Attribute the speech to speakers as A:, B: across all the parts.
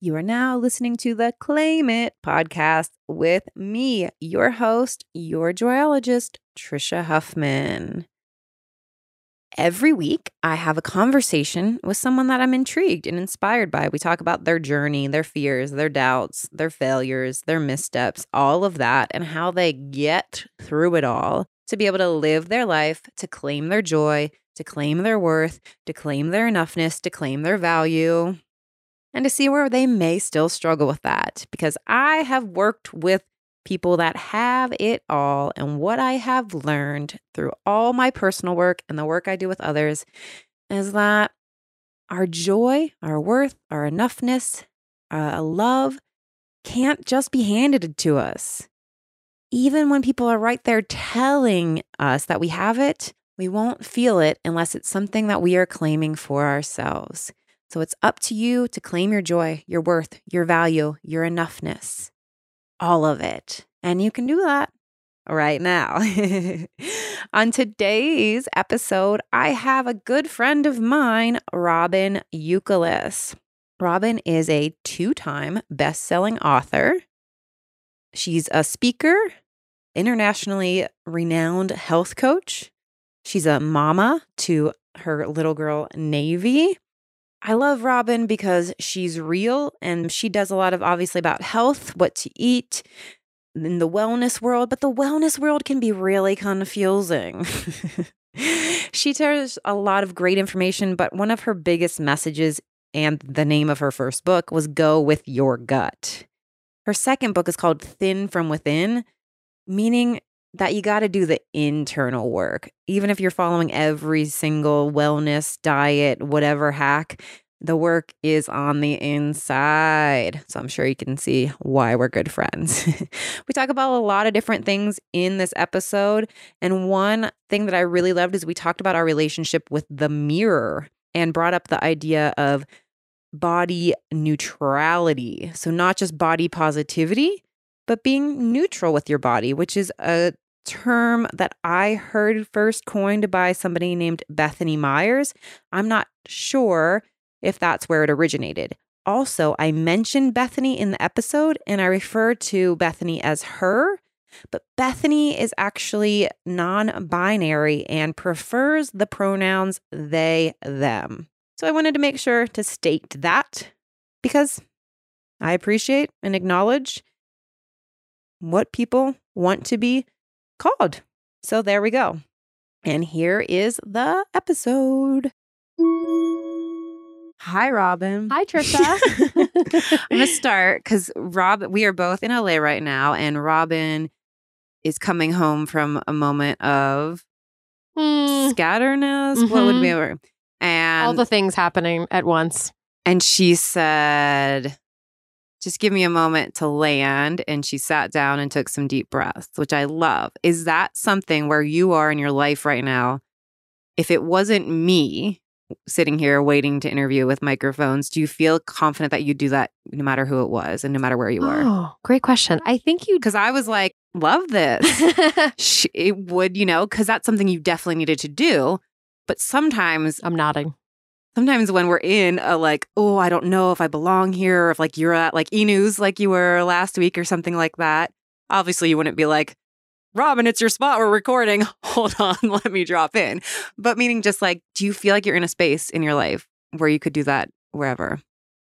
A: You are now listening to the Claim It podcast with me, your host, your joyologist, Trisha Huffman. Every week, I have a conversation with someone that I'm intrigued and inspired by. We talk about their journey, their fears, their doubts, their failures, their missteps, all of that, and how they get through it all to be able to live their life, to claim their joy, to claim their worth, to claim their enoughness, to claim their value, and to see where they may still struggle with that. Because I have worked with people that have it all, and what I have learned through all my personal work and the work I do with others is that our joy, our worth, our enoughness, uh, our love can't just be handed to us. Even when people are right there telling us that we have it, we won't feel it unless it's something that we are claiming for ourselves. So it's up to you to claim your joy, your worth, your value, your enoughness, all of it. And you can do that right now. On today's episode, I have a good friend of mine, Robin Youkilis. Robin is a two time best selling author. She's a speaker, internationally renowned health coach. She's a mama to her little girl, Navy. I love Robin because she's real and she does a lot of obviously about health, what to eat in the wellness world, but the wellness world can be really confusing. she shares a lot of great information, but one of her biggest messages and the name of her first book was Go with Your Gut. Her second book is called Thin from Within, meaning that you got to do the internal work. Even if you're following every single wellness, diet, whatever hack, the work is on the inside. So I'm sure you can see why we're good friends. we talk about a lot of different things in this episode. And one thing that I really loved is we talked about our relationship with the mirror and brought up the idea of body neutrality. So, not just body positivity, but being neutral with your body, which is a term that I heard first coined by somebody named Bethany Meyers. I'm not sure if that's where it originated. Also, I mentioned Bethany in the episode and I refer to Bethany as her, but Bethany is actually non binary and prefers the pronouns they, them. So I wanted to make sure to state that because I appreciate and acknowledge what people want to be called. So there we go. And here is the episode. Hi, Robin.
B: Hi, Trisha.
A: I'm going to start because Rob, we are both in LA right now, and Robin is coming home from a moment of
B: Mm,
A: scatterness. What would be
B: Mhm.
A: word? And
B: all the things happening at once.
A: And she said, just give me a moment to land. And she sat down and took some deep breaths, which I love. Is that something where you are in your life right now? If it wasn't me sitting here waiting to interview with microphones, do you feel confident that you'd do that no matter who it was and no matter where you were?
B: Oh, great question. I think you.
A: Because I was like, love this. Sh- it would, you know, because that's something you definitely needed to do. But sometimes
B: I'm nodding.
A: Sometimes when we're in a like, oh, I don't know if I belong here, or if like you're at like e news like you were last week or something like that, obviously you wouldn't be like, Robin, it's your spot. We're recording. Hold on, let me drop in. But meaning just like, do you feel like you're in a space in your life where you could do that wherever?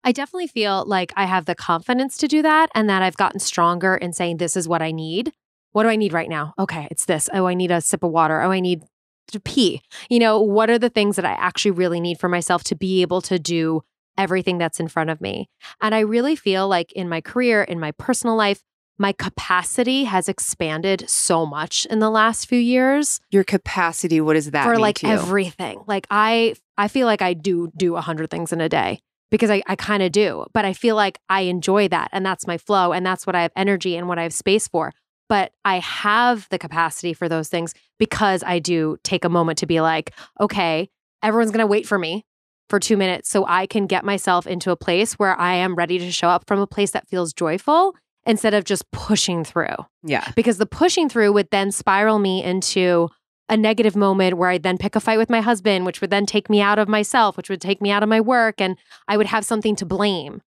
B: I definitely feel like I have the confidence to do that and that I've gotten stronger in saying, this is what I need. What do I need right now? Okay, it's this. Oh, I need a sip of water. Oh, I need to pee. You know, what are the things that I actually really need for myself to be able to do everything that's in front of me? And I really feel like in my career, in my personal life, my capacity has expanded so much in the last few years
A: Your capacity, what does that
B: for
A: mean
B: like
A: to you?
B: everything. Like I I feel like I do do a hundred things in a day because I, I kind of do. But I feel like I enjoy that and that's my flow and that's what I have energy and what I have space for. But I have the capacity for those things because I do take a moment to be like, okay, everyone's gonna wait for me for two minutes so I can get myself into a place where I am ready to show up from a place that feels joyful instead of just pushing through
A: yeah.
B: because the pushing through would then spiral me into a negative moment where I'd then pick a fight with my husband, which would then take me out of myself, which would take me out of my work, and I would have something to blame.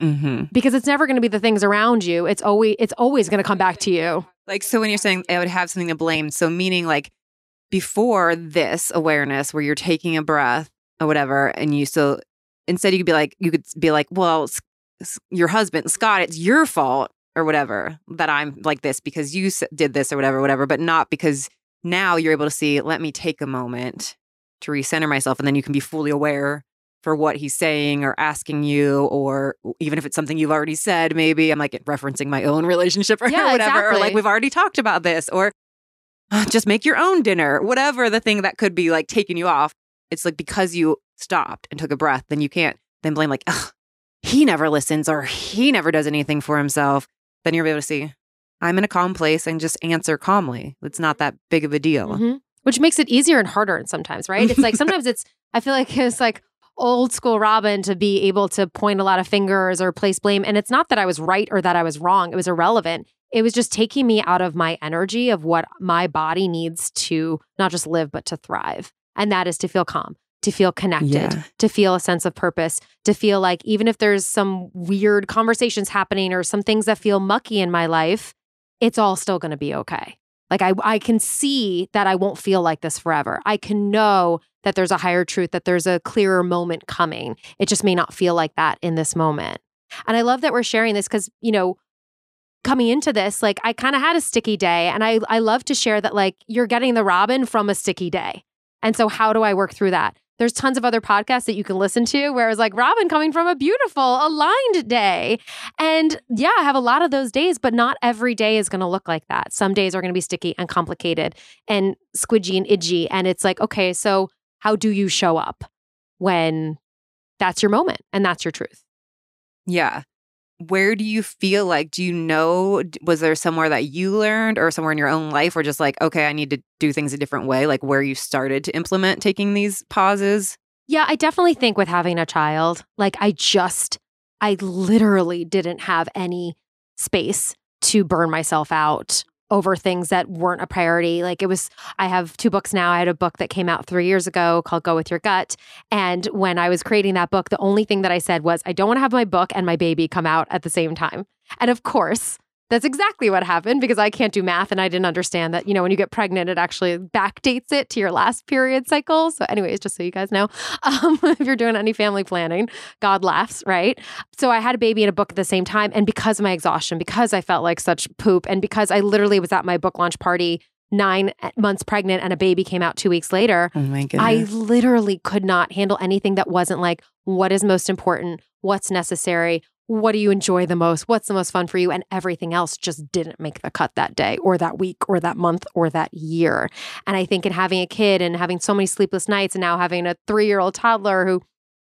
A: Mm-hmm.
B: because it's never going to be the things around you. It's always it's always going to come back to you.
A: Like, so when you're saying I would have something to blame, so meaning like before this awareness where you're taking a breath or whatever, and you so instead you could be like, you could be like, well, S- S- your husband, Scott, it's your fault or whatever that I'm like this because you did this or whatever, whatever, but not because now you're able to see, let me take a moment to recenter myself. And then you can be fully aware for what he's saying or asking you, or even if it's something you've already said, maybe I'm like referencing my own relationship or
B: Yeah,
A: whatever, or like we've already talked about this, or "Ah, just make your own dinner, whatever the thing that could be like taking you off. It's like because you stopped and took a breath, then you can't then blame like, he never listens or he never does anything for himself. Then you're able to see, I'm in a calm place and just answer calmly. It's not that big of a deal.
B: Mhm. Which makes it easier and harder sometimes, right? It's like sometimes it's I feel like it's like old school Robin to be able to point a lot of fingers or place blame and it's not that I was right or that I was wrong. It was irrelevant. It was just taking me out of my energy of what my body needs to not just live but to thrive. And that is to feel calm, to feel connected,
A: Yeah.
B: to feel a sense of purpose, to feel like even if there's some weird conversations happening or some things that feel mucky in my life, it's all still going to be okay. Like I I can see that I won't feel like this forever. I can know that there's a higher truth, that there's a clearer moment coming. It just may not feel like that in this moment. And I love that we're sharing this cuz you know coming into this like I kind of had a sticky day and I I love to share that like you're getting the Robin from a sticky day. And so how do I work through that? There's tons of other podcasts that you can listen to where it's like Robin coming from a beautiful aligned day. And yeah, I have a lot of those days, but not every day is going to look like that. Some days are going to be sticky and complicated and squidgy and itchy. And it's like, okay, so how do you show up when that's your moment and that's your truth?
A: Yeah. Where do you feel like, do you know, was there somewhere that you learned or somewhere in your own life where just like, okay, I need to do things a different way, like where you started to implement taking these pauses?
B: Yeah, I definitely think with having a child, like I just, I literally didn't have any space to burn myself out over things that weren't a priority. Like it was, I have two books now. I had a book that came out three years ago called Go With Your Gut. And when I was creating that book, the only thing that I said was, I don't want to have my book and my baby come out at the same time. And of course, that's exactly what happened because I can't do math and I didn't understand that, you know, when you get pregnant, it actually backdates it to your last period cycle. So, anyways, just so you guys know, um, if you're doing any family planning, God laughs, right? So, I had a baby and a book at the same time. And because of my exhaustion, because I felt like such poop, and because I literally was at my book launch party nine months pregnant and a baby came out two weeks later,
A: Oh my
B: I literally could not handle anything that wasn't like, what is most important? What's necessary? What do you enjoy the most? What's the most fun for you? And everything else just didn't make the cut that day or that week or that month or that year. And I think in having a kid and having so many sleepless nights and now having a three year old toddler who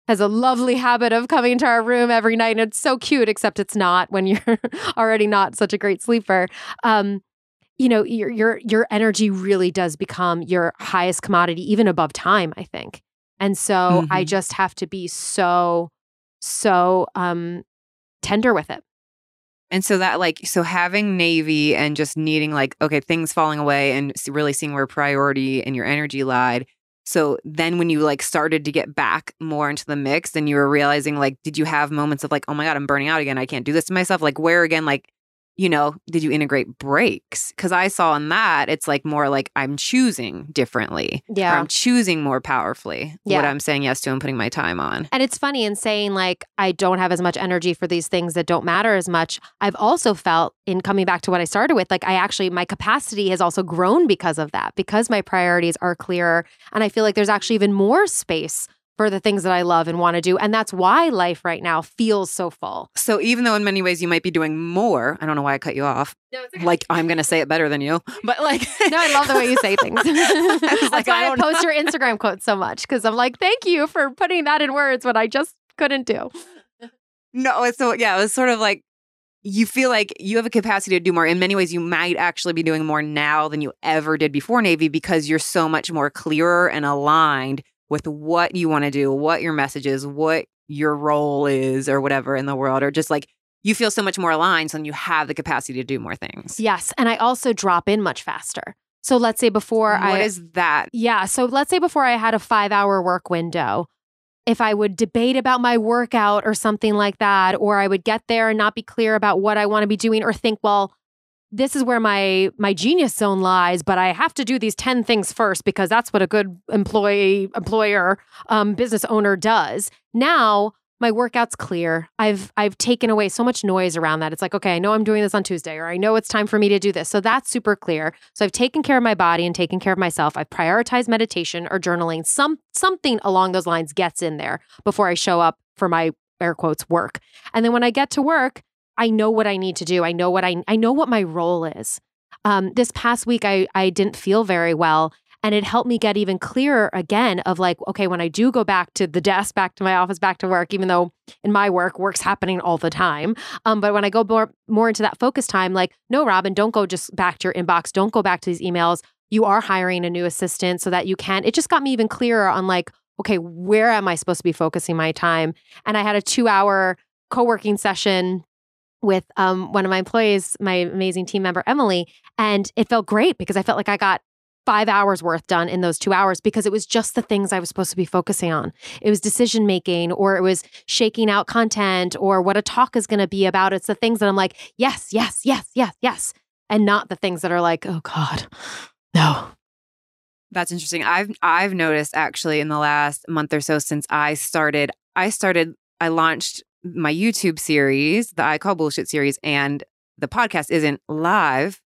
B: has a lovely habit of coming to our room every night and it's so cute, except it's not when you're already not such a great sleeper. Um, you know, your your your energy really does become your highest commodity, even above time, I think. And so I
A: Mhm.
B: just have to be so, so um tender with it.
A: And so that like so having Navy and just needing like okay things falling away and really seeing where priority and your energy lied. So then when you like started to get back more into the mix and you were realizing like did you have moments of like oh my god I'm burning out again I can't do this to myself like where again like you know did you integrate breaks cuz I saw in that it's like more like I'm choosing differently
B: Yeah.
A: I'm choosing more powerfully
B: yeah.
A: what I'm saying yes to and putting my time on.
B: And it's funny in saying like I don't have as much energy for these things that don't matter as much. I've also felt in coming back to what I started with, like I actually my capacity has also grown because of that, because my priorities are clearer. And I feel like there's actually even more space for the things that I love and want to do. And that's why life right now feels so full.
A: So even though in many ways you might be doing more, I don't know why I cut you off.
B: No, it's
A: Like I'm going to say it better than you. But like
B: No, I love the way you say things.
A: was
B: That's
A: like,
B: why
A: I
B: I, post your Instagram quotes so much because I'm like, thank you for putting that in words when I just couldn't do.
A: No, it's so yeah, it was sort of like you feel like you have a capacity to do more. In many ways, you might actually be doing more now than you ever did before Navy because you're so much more clearer and aligned with what you want to do, what your message is, what your role is, or whatever in the world, or just like you feel so much more aligned, so then you have the capacity to do more things.
B: Yes. And I also drop in much faster. So let's say before
A: What
B: I
A: is that?
B: Yeah. So let's say before I had a five hour work window, if I would debate about my workout or something like that, or I would get there and not be clear about what I want to be doing, or think, well, this is where my my genius zone lies but i have to do these 10 things first because that's what a good employee employer um, business owner does. Now my workout's clear. I've i've taken away so much noise around that. It's like okay i know i'm doing this on tuesday or i know it's time for me to do this. So that's super clear. So i've taken care of my body and taken care of myself. I've prioritized meditation or journaling. Some something along those lines gets in there before i show up for my air quotes work. And then when i get to work I know what I need to do. I know what I I know what my role is. Um, this past week, I I didn't feel very well, and it helped me get even clearer again of like, okay, when I do go back to the desk, back to my office, back to work, even though in my work, work's happening all the time. Um, but when I go more more into that focus time, like, no, Robin, don't go just back to your inbox. Don't go back to these emails. You are hiring a new assistant so that you can. It just got me even clearer on like, okay, where am I supposed to be focusing my time? And I had a two hour co working session with um, one of my employees, my amazing team member, Emily. And it felt great because I felt like I got five hours worth done in those two hours because it was just the things I was supposed to be focusing on. It was decision making, or it was shaking out content, or what a talk is going to be about. It's the things that I'm like, yes, yes, yes, yes, yes. And not the things that are like, oh God, no.
A: That's interesting. I've I've noticed actually in the last month or so since I started, I started, I launched my YouTube series, the I Call Bullshit series, and the podcast isn't live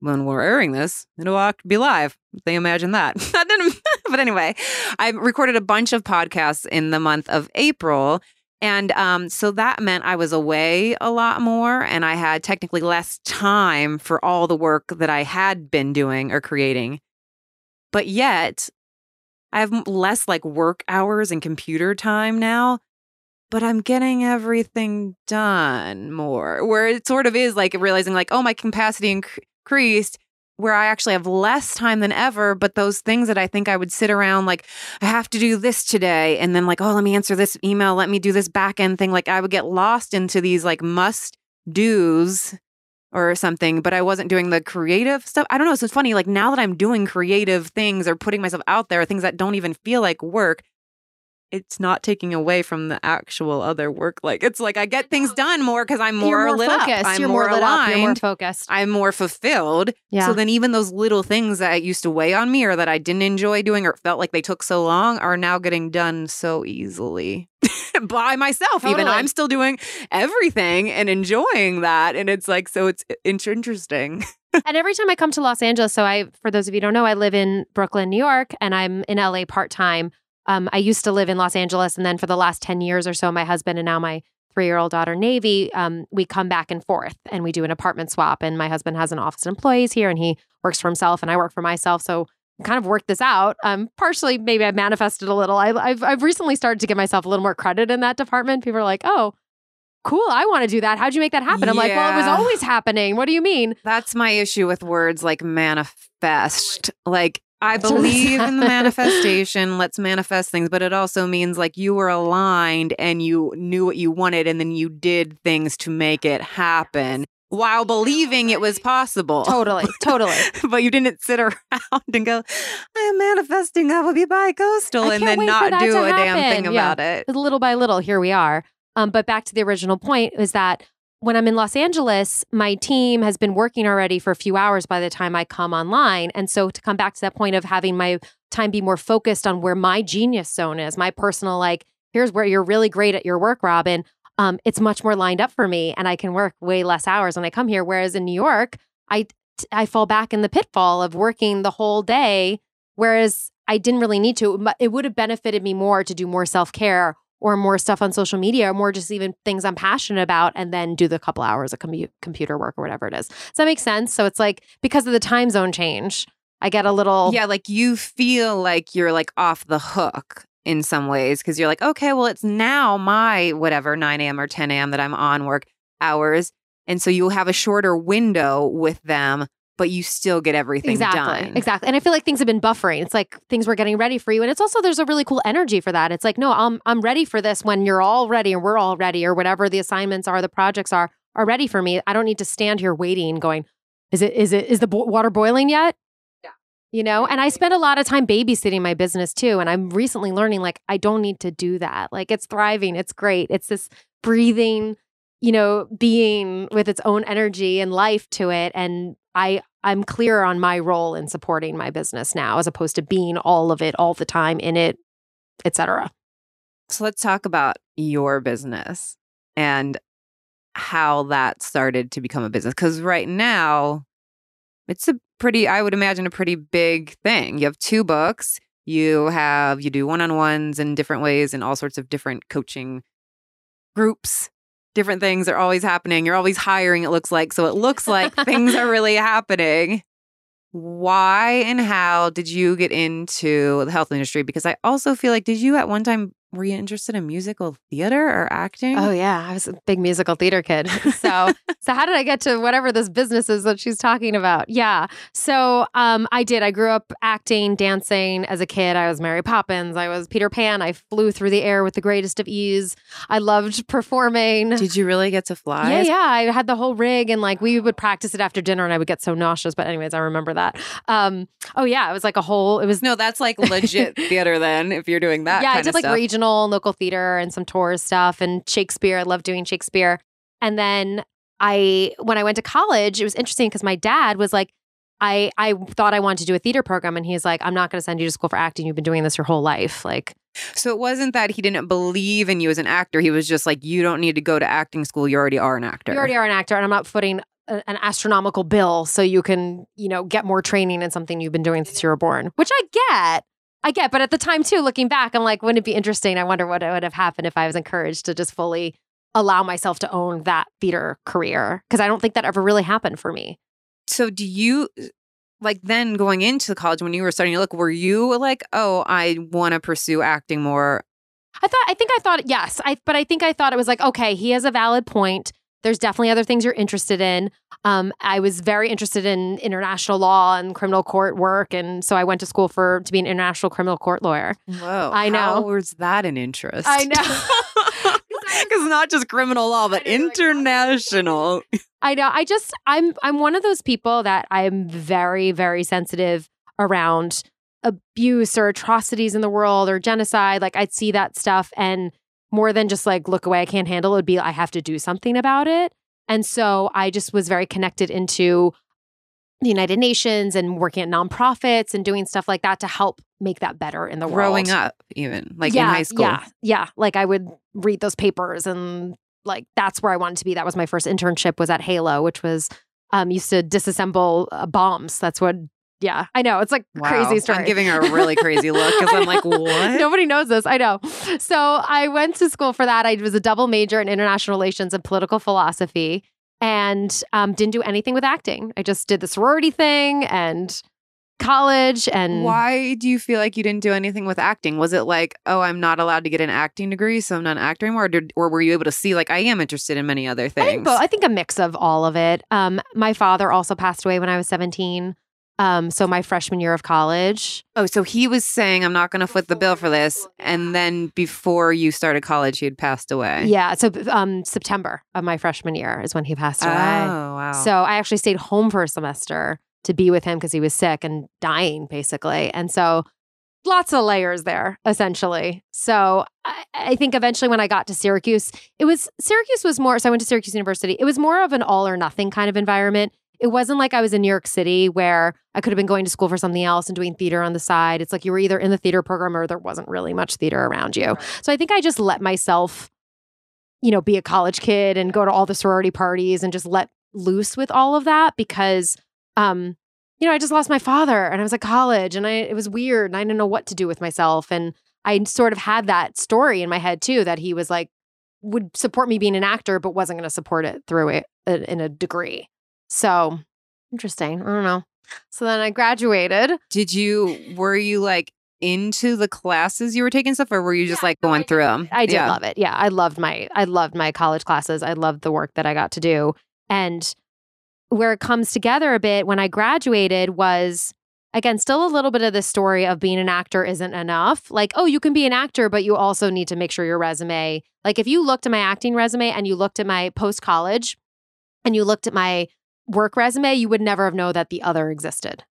A: when we're airing this. It'll be live. They imagine that. but anyway, I recorded a bunch of podcasts in the month of April. And um, so that meant I was away a lot more and I had technically less time for all the work that I had been doing or creating. But yet, I have less like work hours and computer time now but I'm getting everything done more. Where it sort of is like realizing, like, oh, my capacity increased, where I actually have less time than ever. But those things that I think I would sit around, like, I have to do this today. And then, like, oh, let me answer this email. Let me do this back end thing. Like, I would get lost into these like must do's or something, but I wasn't doing the creative stuff. I don't know. So it's funny. Like, now that I'm doing creative things or putting myself out there, things that don't even feel like work, it's not taking away from the actual other work. Like it's like I get things done more because I'm more,
B: more
A: lit
B: focused.
A: up. I'm
B: you're
A: more,
B: more lit
A: aligned.
B: up. You're more focused.
A: I'm more fulfilled.
B: Yeah.
A: So then even those little things that used to weigh on me or that I didn't enjoy doing or felt like they took so long are now getting done so easily by myself.
B: Totally.
A: Even I'm still doing everything and enjoying that. And it's like so it's interesting.
B: and every time I come to Los Angeles, so I for those of you who don't know, I live in Brooklyn, New York, and I'm in LA part time. Um, I used to live in Los Angeles, and then for the last 10 years or so, my husband and now my three year old daughter, Navy, um, we come back and forth and we do an apartment swap. And my husband has an office of employees here and he works for himself and I work for myself. So kind of worked this out. Um, partially, maybe I manifested a little. I, have I've recently started to give myself a little more credit in that department. People are like, oh, cool, I want to do that. How'd you make that happen? I'm like, well, it was always happening. What do you mean?
A: That's my issue with words like manifest. Like, I believe in the manifestation. Let's manifest things, but it also means like you were aligned and you knew what you wanted and then you did things to make it happen while believing it was possible.
B: Totally, totally.
A: but you didn't sit around and go, I am manifesting I will be bi-coastal and then not do a happen. damn thing yeah. about it.
B: Little by little, here we are. Um, but back to the original point is that when I'm in Los Angeles, my team has been working already for a few hours by the time I come online. And so to come back to that point of having my time be more focused on where my genius zone is, my personal, like, here's where you're really great at your work, Robin. Um, it's much more lined up for me and I can work way less hours when I come here. Whereas in New York, I I fall back in the pitfall of working the whole day. Whereas I didn't really need to. It would have benefited me more to do more self care or more stuff on social media or more just even things I'm passionate about and then do the couple hours of commu- computer work or whatever it is. Does that make sense? So it's like because of the time zone change, I get a little
A: Yeah, like you feel like you're like off the hook in some ways because you're like, okay, well, it's now my whatever 9 a.m. or 10 a.m. that I'm on work hours. And so you'll have a shorter window with them but you still get everything
B: exactly,
A: done.
B: Exactly. And I feel like things have been buffering. It's like things were getting ready for you. And it's also there's a really cool energy for that. It's like, no, I'm I'm ready for this when you're all ready and we're all ready or whatever the assignments are, the projects are are ready for me. I don't need to stand here waiting going, is it is it is the bo- water boiling yet?
A: Yeah.
B: you know? And I spend a lot of time babysitting my business too. And I'm recently learning like I don't need to do that. Like it's thriving, it's great. It's this breathing, you know, being with its own energy and life to it. And I I'm clear on my role in supporting my business now as opposed to being all of it all the time in it, etc.
A: So let's talk about your business and how that started to become a business. Because right now, it's a pretty, I would imagine, a pretty big thing. You have two books, you have, you do one on ones in different ways and all sorts of different coaching groups. Different things are always happening. You're always hiring, it looks like. So it looks like things are really happening. Why and how did you get into the health industry? Because I also feel like, did you at one time were you interested in musical theater or acting?
B: Oh yeah, I was a big musical theater kid. So so how did I get to whatever this business is that she's talking about? Yeah. So um I did. I grew up acting, dancing as a kid. I was Mary Poppins, I was Peter Pan. I flew through the air with the greatest of ease. I loved performing.
A: Did you really get to fly?
B: Yeah, yeah. I had the whole rig and like we would practice it after dinner and I would get so nauseous. But anyways, I remember that. Um oh yeah, it was like a whole it was
A: No, that's like legit theater then if you're doing that.
B: yeah, I did
A: of
B: like
A: stuff.
B: regional and local theater and some tours stuff and Shakespeare. I love doing Shakespeare. And then I, when I went to college, it was interesting because my dad was like, I, I thought I wanted to do a theater program, and he's like, I'm not going to send you to school for acting. You've been doing this your whole life. Like,
A: So it wasn't that he didn't believe in you as an actor. He was just like, you don't need to go to acting school. You already are an actor.
B: you already are an actor, and I'm not footing a- an astronomical bill so you can, you know, get more training in something you've been doing since you were born, which I get. I get, but at the time too, looking back, I'm like, wouldn't it be interesting? I wonder what it would have happened if I was encouraged to just fully allow myself to own that theater career. Cause I don't think that ever really happened for me.
A: So do you like then going into college when you were starting to look, were you like, oh, I want to pursue acting more?
B: I thought, I think I thought, yes, I, but I think I thought it was like, okay, he has a valid point. There's definitely other things you're interested in. Um, I was very interested in international law and criminal court work, and so I went to school for to be an international criminal court lawyer.
A: Whoa.
B: I know.
A: How was that an interest?
B: I know.
A: Because not just criminal law, but
B: I know, like,
A: international.
B: I know. I just I'm I'm one of those people that I'm very very sensitive around abuse or atrocities in the world or genocide. Like I'd see that stuff and more than just like look away I can't handle it it would be I have to do something about it. And so I just was very connected into the United Nations and working at nonprofits and doing stuff like that to help make that better in the world.
A: Growing up, even like in high school.
B: Yeah, yeah. Like I would read those papers and like that's where I wanted to be. That was my first internship was at Halo, which was um used to disassemble uh, bombs. That's what yeah, I know. It's like
A: Wow.
B: crazy story.
A: I'm giving her a really crazy look because
B: I
A: I'm like, what?
B: Nobody knows this. I know. So I went to school for that. I was a double major in international relations and political philosophy and um, didn't do anything with acting. I just did the sorority thing and college and
A: Why do you feel like you didn't do anything with acting? Was it like, oh, I'm not allowed to get an acting degree, so I'm not an actor anymore? Or, did, or were you able to see, like, I am interested in many other
B: I
A: things?
B: think, both. I think a mix of all of it. Um, my father also passed away when I was 17. Um, so my freshman year of college.
A: oh, so he was saying, I'm not going to foot the bill for this. And then before you started college, he had passed away.
B: Yeah. So um, September of my freshman year is when he passed away.
A: Oh, wow.
B: So I actually stayed home for a semester to be with him because he was sick and dying, basically. And so lots of layers there, essentially. So I, I think eventually when I got to Syracuse, it was Syracuse was more. So I went to Syracuse University. It was more of an all or nothing kind of environment. It wasn't like I was in New York City where I could have been going to school for something else and doing theater on the side. It's like you were either in the theater program or there wasn't really much theater around you. So I think I just let myself, you know, be a college kid and go to all the sorority parties and just let loose with all of that because um you know, I just lost my father and I was at college and I it was weird and I didn't know what to do with myself and I sort of had that story in my head too that he was like would support me being an actor but wasn't going to support it through it uh, in a degree. So, interesting. I don't know. So then I graduated.
A: Did you, were you like into the classes you were taking stuff or were you just like going through them?
B: I did
A: yeah.
B: love it. Yeah, I loved my I loved my college classes. I loved the work that I got to do. And where it comes together a bit when I graduated was again still a little bit of the story of being an actor isn't enough. Like, oh, you can be an actor, but you also need to make sure your resume, like if you looked at my acting resume and you looked at my post college and you looked at my work resume, you would never have known that the other existed.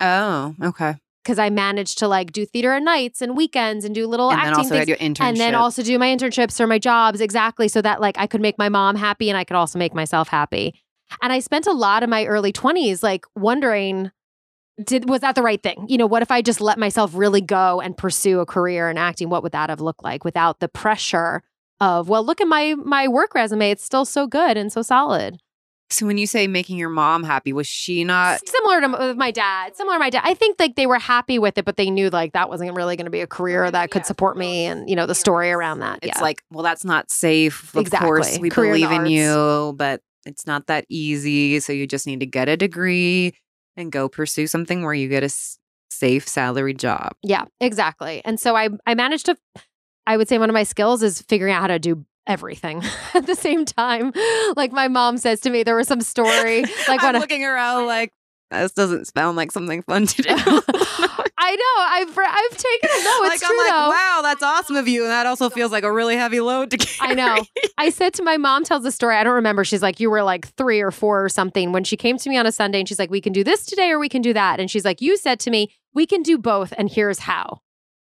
A: Oh, okay.
B: because I managed to like do theater at nights and weekends and do little
A: and then
B: acting
A: also
B: things
A: had your internship.
B: and then also do my internships or my jobs exactly so that like I could make my mom happy and I could also make myself happy. And I spent a lot of my early 20s like wondering did was that the right thing? You know, what if I just let myself really go and pursue a career in acting? What would that have looked like without the pressure of, well, look at my my work resume, it's still so good and so solid.
A: So when you say making your mom happy, was she not?
B: similar to uh, my dad. Similar to my dad. I think like they were happy with it, but they knew like that wasn't really going to be a career that could support me, and you know the story around that.
A: It's
B: yeah.
A: like, well, that's not safe. Of course,
B: Exactly.
A: we
B: Career in
A: believe in
B: arts.
A: you, but it's not that easy. So you just need to get a degree and go pursue something where you get a s- safe salary job.
B: Yeah, exactly. And so I I managed to I would say one of my skills is figuring out how to do everything at the same time. Like my mom says to me there was some story like
A: I'm
B: when I,
A: looking around like this doesn't sound like something fun to do.
B: I know I've I've taken it no it's
A: like
B: true
A: I'm like,
B: though.
A: wow, that's awesome of you, and that also feels like a really heavy load to carry.
B: I know. I said to my mom tells the story. I don't remember. She's like, you were like three or four or something when she came to me on a Sunday and she's like, we can do this today or we can do that. And she's like, you said to me, we can do both and here's how.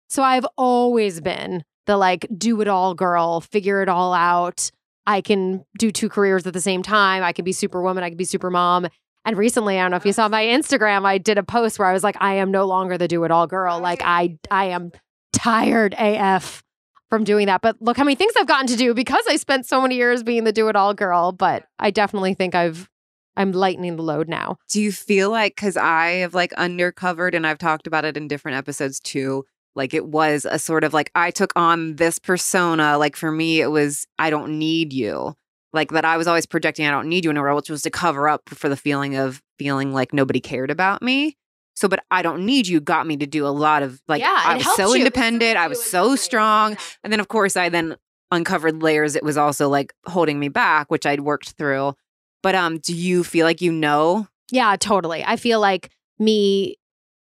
B: So I've always been the like do it all girl, figure it all out. I can do two careers at the same time. I can be superwoman. I can be super mom. And recently, I don't know if you saw my Instagram, I did a post where I was like, I am no longer the do it all girl. Like I I am tired AF from doing that. But look how many things I've gotten to do because I spent so many years being the do it all girl. But I definitely think I've I'm lightening the load now.
A: Do you feel like because I have like undercovered and I've talked about it in different episodes too? Like it was a sort of like I took on this persona. Like for me, it was I don't need you. Like that I was always projecting I don't need you in a role, which was to cover up for the feeling of feeling like nobody cared about me. So, but I don't need you got me to do a lot of like
B: Yeah,
A: I was so
B: you.
A: independent. I was so strong. And then of course I then uncovered layers it was also like holding me back, which I'd worked through. But um, do you feel like you know
B: Yeah, totally. I feel like me,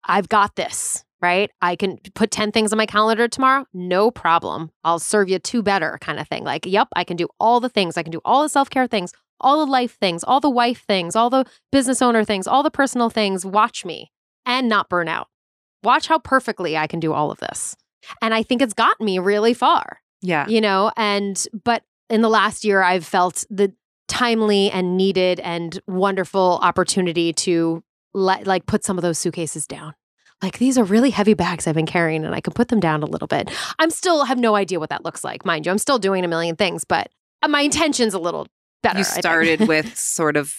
B: I've got this, right? I can put 10 things on my calendar tomorrow. No problem. I'll serve you two better kind of thing. Like, yep, I can do all the things. I can do all the self care things, all the life things, all the wife things, all the business owner things, all the personal things. Watch me and not burn out. Watch how perfectly I can do all of this. And I think it's gotten me really far
A: Yeah.
B: you know and but in the last year i've felt the timely and needed and wonderful opportunity to let like put some of those suitcases down like these are really heavy bags i've been carrying and i can put them down a little bit i'm still have no idea what that looks like mind you i'm still doing a million things but uh, my intention's a little better
A: you started with sort of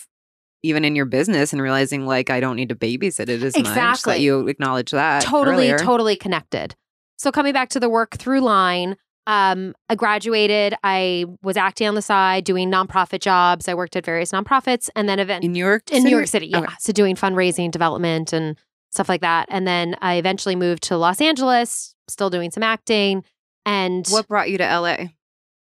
A: even in your business and realizing like I don't need to babysit it as much. That you acknowledge that
B: totally
A: earlier.
B: totally connected so coming back to the work through line um, i graduated i was acting on the side doing nonprofit jobs i worked at various nonprofits and then event
A: in New York.
B: in
A: City?
B: new york city yeah
A: Okay.
B: so doing fundraising development and stuff like that and then i eventually moved to los angeles still doing some acting and
A: What brought you to LA?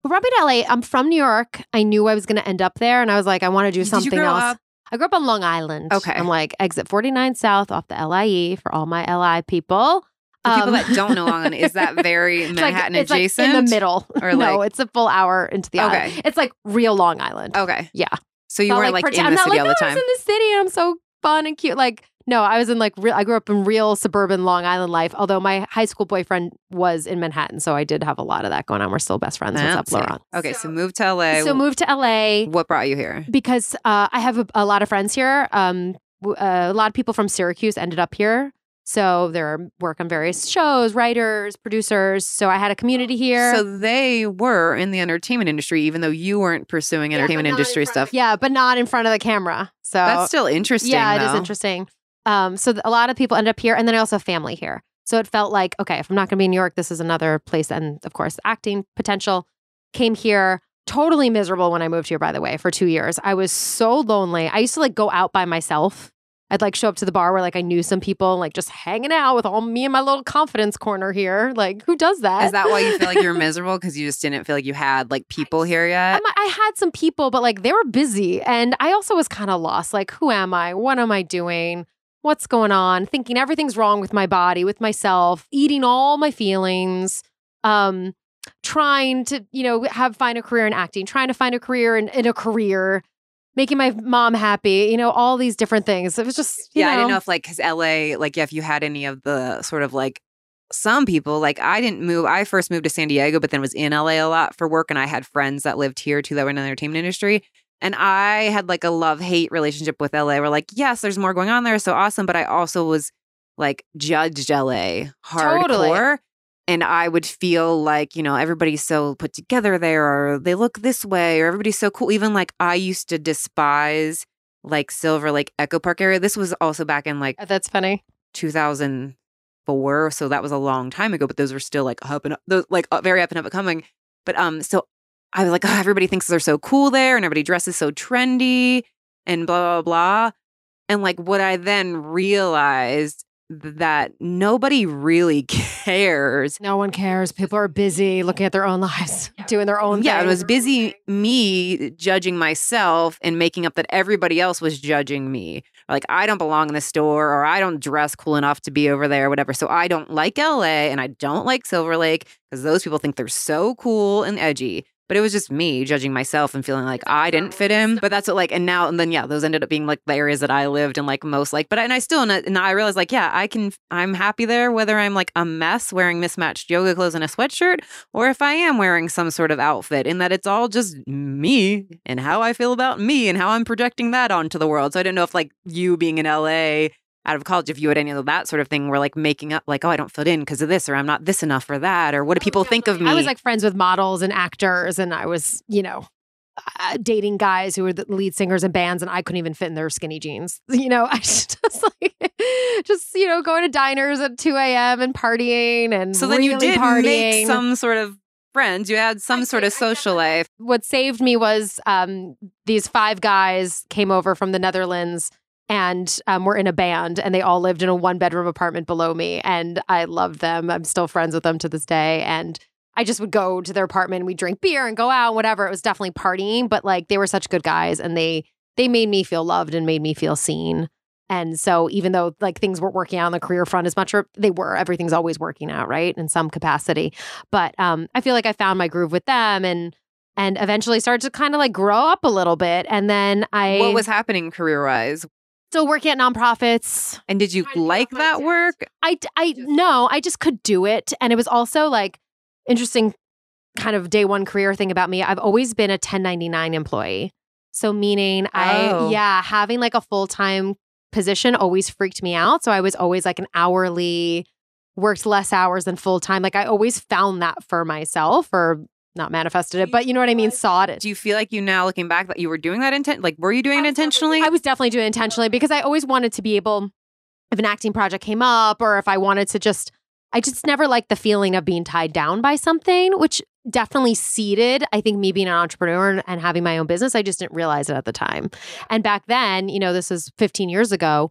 B: Well, brought me to LA. I'm from New York. I knew I was going to end up there, and I was like, I want to do something else.
A: up-
B: I grew up on Long Island.
A: Okay.
B: I'm like exit 49 South off the LIE for all my LI people.
A: For people
B: Um,
A: that don't know Long Island, is that very
B: like-
A: Manhattan
B: like
A: adjacent?
B: in the middle.
A: Or like, no,
B: it's a full hour into the
A: Okay.
B: island. It's like real Long Island.
A: Okay.
B: Yeah.
A: So you weren't like,
B: pretend-
A: in the
B: I'm not
A: city
B: like,
A: all the
B: "Oh, I
A: time.
B: was in the city and I'm so fun and cute. Like, no, I was in like real. I grew up in real suburban Long Island life. Although my high school boyfriend was in Manhattan, so I did have a lot of that going on. We're still best friends. What's up, Laurent?
A: Okay, so move to LA.
B: So moved to LA.
A: what brought you here?
B: because uh, I have a, a lot of friends here. Um, w- uh, a lot of people from Syracuse ended up here. So they're work on various shows, writers, producers. So I had a community here.
A: So they were in the entertainment industry, even though you weren't pursuing entertainment industry stuff.
B: yeah, but not in front of the camera. So
A: That's still interesting.
B: yeah, it is interesting. Um, so a lot of people end up here, and then I also have family here. So it felt like okay, if I'm not going to be in New York, this is another place. And of course, acting potential. Came here totally miserable when I moved here. By the way, for two years, I was so lonely. I used to like go out by myself. I'd like show up to the bar where like I knew some people, like just hanging out with all me and my little confidence corner here. Like who does that?
A: Is that why you feel like you're miserable? Because you just didn't feel like you had like people here yet?
B: I'm- I had some people, but like they were busy. And I also was kind of lost. Like, who am I? What am I doing? What's going on? Thinking everything's wrong with my body, with myself, eating all my feelings, um, trying to, you know, have find a career in acting, trying to find a career in, in a career. making my mom happy, you know, all these different things. It was just,
A: yeah,
B: know,
A: I didn't know if like because LA, like yeah, if you had any of the sort of like some people, like I didn't move. I first moved to San Diego, but then was in LA a lot for work, and I had friends that lived here too that were in the entertainment industry. And I had like a love hate relationship with LA. We're like, yes, there's more going on there, so awesome. But I also was like judged LA hardcore.
B: Totally.
A: And I would feel like, you know, everybody's so put together there, or they look this way, or everybody's so cool. Even like I used to despise like Silver Lake Echo Park area. This was also back in like
B: that's funny.
A: 2004. So that was a long time ago, but those were still like up and up, those like uh, very up and up and coming. But um, so I was like, oh, everybody thinks they're so cool there, and everybody dresses so trendy, and blah blah blah. And like what I then realized that nobody really cares.
B: No one cares. People are busy looking at their own lives, doing their own
A: Yeah,
B: thing.
A: it was busy me judging myself and making up that everybody else was judging me. Like I don't belong in the store or I don't dress cool enough to be over there or whatever. So I don't like LA and I don't like Silver Lake because those people think they're so cool and edgy. But it was just me judging myself and feeling like I didn't fit in. But that's what like, and now and then yeah, those ended up being like the areas that I lived and like most like. But I, and I still and I realized like yeah, I can I'm happy there whether I'm like a mess wearing mismatched yoga clothes and a sweatshirt or if I am wearing some sort of outfit. In that it's all just me and how I feel about me and how I'm projecting that onto the world. So I don't know if like you being in LA out of college if you had any of that sort of thing where like making up like oh I don't fit in because of this or I'm not this enough for that or what do people think of me?
B: I was like friends with models and actors, and I was, you know, uh, dating guys who were the lead singers in bands, and I couldn't even fit in their skinny jeans. You know, I just like, just you know, going to diners at two a.m. and partying, and
A: so then
B: really
A: you did
B: partying.
A: make some sort of friends. You had some sort of social life.
B: What saved me was um, these five guys came over from the Netherlands and um, we're in a band and they all lived in a one bedroom apartment below me and i loved them. I'm still friends with them to this day and i just would go to their apartment and we drink beer and go out whatever. It was definitely partying but like they were such good guys and they they made me feel loved and made me feel seen. And so even though like things weren't working out on the career front as much or they were everything's always working out right in some capacity. But um i feel like i found my groove with them and and eventually started to kind of like grow up a little bit and then i
A: What was happening career wise?
B: Still working at nonprofits.
A: And did you like that work?
B: I, I no, I just could do it. And it was also like interesting kind of day one career thing about me. I've always been a 1099 employee. So meaning I
A: Oh.
B: yeah, having like a full-time position always freaked me out. So I was always like an hourly worked less hours than full time. Like I always found that for myself or not manifested it, but you know what I mean, sought it.
A: Do you feel like you now looking back that you were doing that intent? Like, were you doing it intentionally?
B: I was definitely doing it intentionally because I always wanted to be able, if an acting project came up or if I wanted to just, I just never liked the feeling of being tied down by something, which definitely seeded, I think, me being an entrepreneur and, and having my own business. I just didn't realize it at the time. And back then, you know, this is 15 years ago,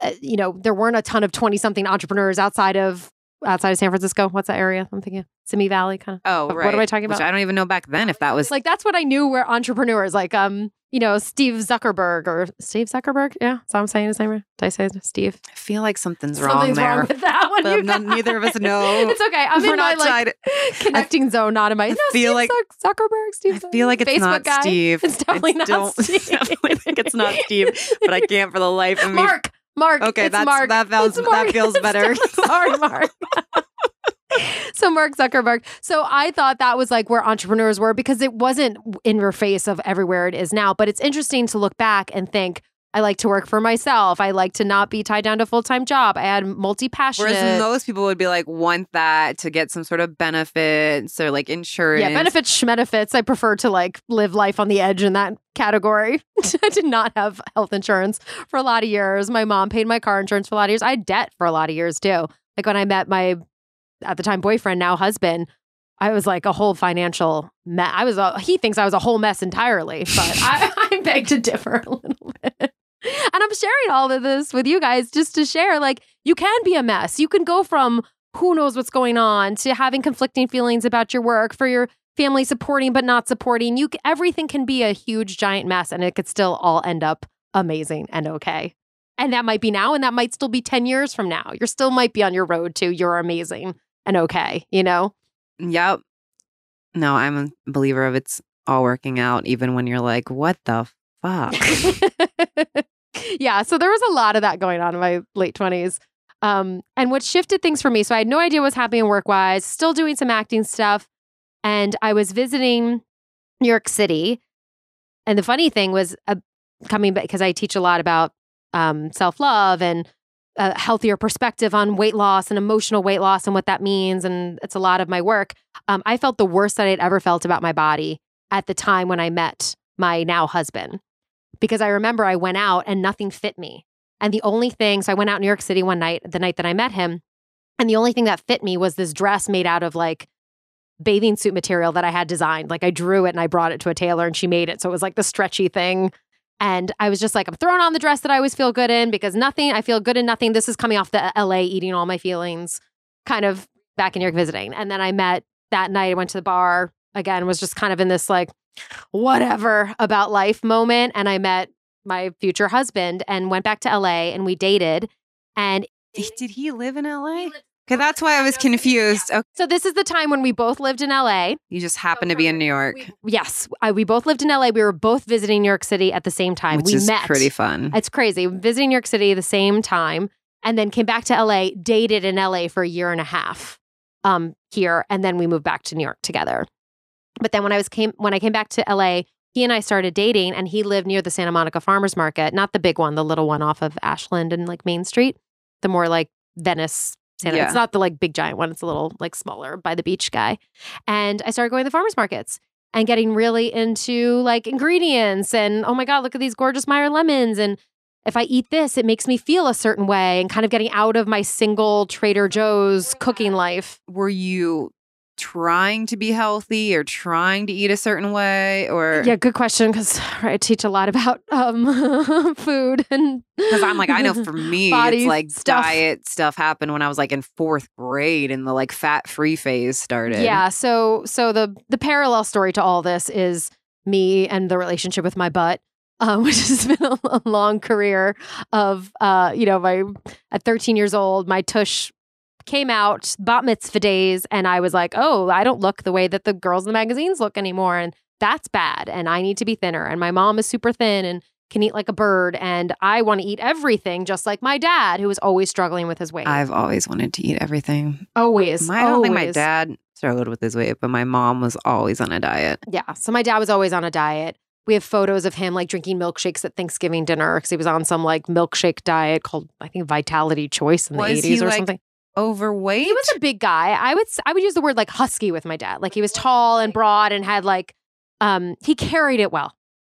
B: uh, you know, there weren't a ton of 20 something entrepreneurs outside of. Outside of San Francisco, what's that area? I'm thinking Simi Valley, kind of.
A: oh,
B: what
A: right.
B: What am I talking
A: Which
B: about?
A: I don't even know back then if that was
B: Like that's what I knew were entrepreneurs, like um, you know, Steve Zuckerberg or Steve Zuckerberg. Yeah, how I'm saying his name. right? Did I say? Steve?
A: I feel like something's wrong there.
B: wrong with that one.
A: But none- neither of us know.
B: it's okay. I'm
A: We're
B: in my
A: not
B: like connecting zone, not in my. No,
A: feel
B: Steve
A: like-
B: Zuck- Zuckerberg. Steve.
A: I feel like it's
B: Facebook
A: not
B: guy.
A: Steve.
B: It's definitely
A: I
B: not
A: don't,
B: Steve.
A: definitely think it's not Steve, but I can't for the life of me.
B: Mark. Mark.
A: Okay,
B: it's
A: that's-
B: Mark.
A: that feels-
B: Mark.
A: that feels better.
B: Sorry, Mark. so Mark Zuckerberg. So I thought that was like where entrepreneurs were because it wasn't in your face of everywhere it is now. But it's interesting to look back and think. I like to work for myself. I like to not be tied down to a full time job. I had multi passionate.
A: Whereas most people would be like, want that to get some sort of benefits or like insurance.
B: Yeah, benefits, schmenefits. I prefer to like live life on the edge in that category. I did not have health insurance for a lot of years. My mom paid my car insurance for a lot of years. I had debt for a lot of years too. Like when I met my at the time boyfriend, now husband, I was like a whole financial mess. I was a, he thinks I was a whole mess entirely, but I, I beg to differ a little bit. And I'm sharing all of this with you guys just to share like you can be a mess. You can go from who knows what's going on to having conflicting feelings about your work for your family supporting but not supporting. You everything can be a huge giant mess and it could still all end up amazing and okay. And that might be now and that might still be 10 years from now. You're still might be on your road to you're amazing and okay, you know?
A: Yep. No, I'm a believer of it's all working out, even when you're like, what the fuck?
B: yeah, so there was a lot of that going on in my late 20s. Um, and what shifted things for me, so I had no idea what was happening work wise, still doing some acting stuff. And I was visiting New York City. And the funny thing was uh, coming back because I teach a lot about um, self love and a healthier perspective on weight loss and emotional weight loss and what that means. And it's a lot of my work. Um, I felt the worst that I'd ever felt about my body at the time when I met my now husband because I remember I went out and nothing fit me. And the only thing, so I went out in New York City one night, the night that I met him, and the only thing that fit me was this dress made out of like bathing suit material that I had designed. Like I drew it and I brought it to a tailor and she made it. So it was like the stretchy thing. And I was just like, I'm throwing on the dress that I always feel good in because nothing, I feel good in nothing. This is coming off the LA eating all my feelings, kind of back in New York visiting. And then I met that night, I went to the bar again, was just kind of in this like, whatever about life moment. And I met my future husband and went back to LA and we dated. And
A: did he live in LA? Because that's why I was confused. Okay.
B: so this is the time when we both lived in LA.
A: You just happened to be in New York,
B: We- yes, I, we both lived in LA. We were both visiting New York City at the same time.
A: which
B: we
A: is
B: met.
A: pretty fun.
B: It's crazy. Visiting New York City at the same time, and then came back to LA. Dated in LA for a year and a half um, here, and then we moved back to New York together. But then when I was came when I came back to LA, he and I started dating, and he lived near the Santa Monica Farmers Market, not the big one, the little one off of Ashland and like Main Street, the more like Venice. Santa.
A: Yeah.
B: It's not the like big giant one. It's a little like smaller by the beach guy. And I started going to the farmers markets and getting really into like ingredients and oh my god, look at these gorgeous Meyer lemons and if I eat this, it makes me feel a certain way and kind of getting out of my single Trader Joe's cooking life.
A: Were you trying to be healthy or trying to eat a certain way or
B: Yeah, good question because I teach a lot about um, food and
A: because I'm like I know for me it's like
B: stuff.
A: diet stuff happened when I was like in fourth grade and the like fat free phase started.
B: Yeah, so so the the parallel story to all this is me and the relationship with my butt. Uh, which has been a, a long career of, uh, you know, my at 13 years old, my tush came out, bat mitzvah days, and I was like, oh, I don't look the way that the girls in the magazines look anymore, and that's bad, and I need to be thinner. And my mom is super thin and can eat like a bird, and I want to eat everything just like my dad, who was always struggling with his weight.
A: I've always wanted to eat everything.
B: always,
A: My, I don't think my dad struggled with his weight, but my mom was always on a diet.
B: Yeah. So my dad was always on a diet. We have photos of him like drinking milkshakes at Thanksgiving dinner because he was on some like milkshake diet called I think Vitality Choice in the eighties or
A: like,
B: something.
A: Overweight?
B: He was a big guy. I would I would use the word like husky with my dad. Like he was tall and broad and had like um he carried it well.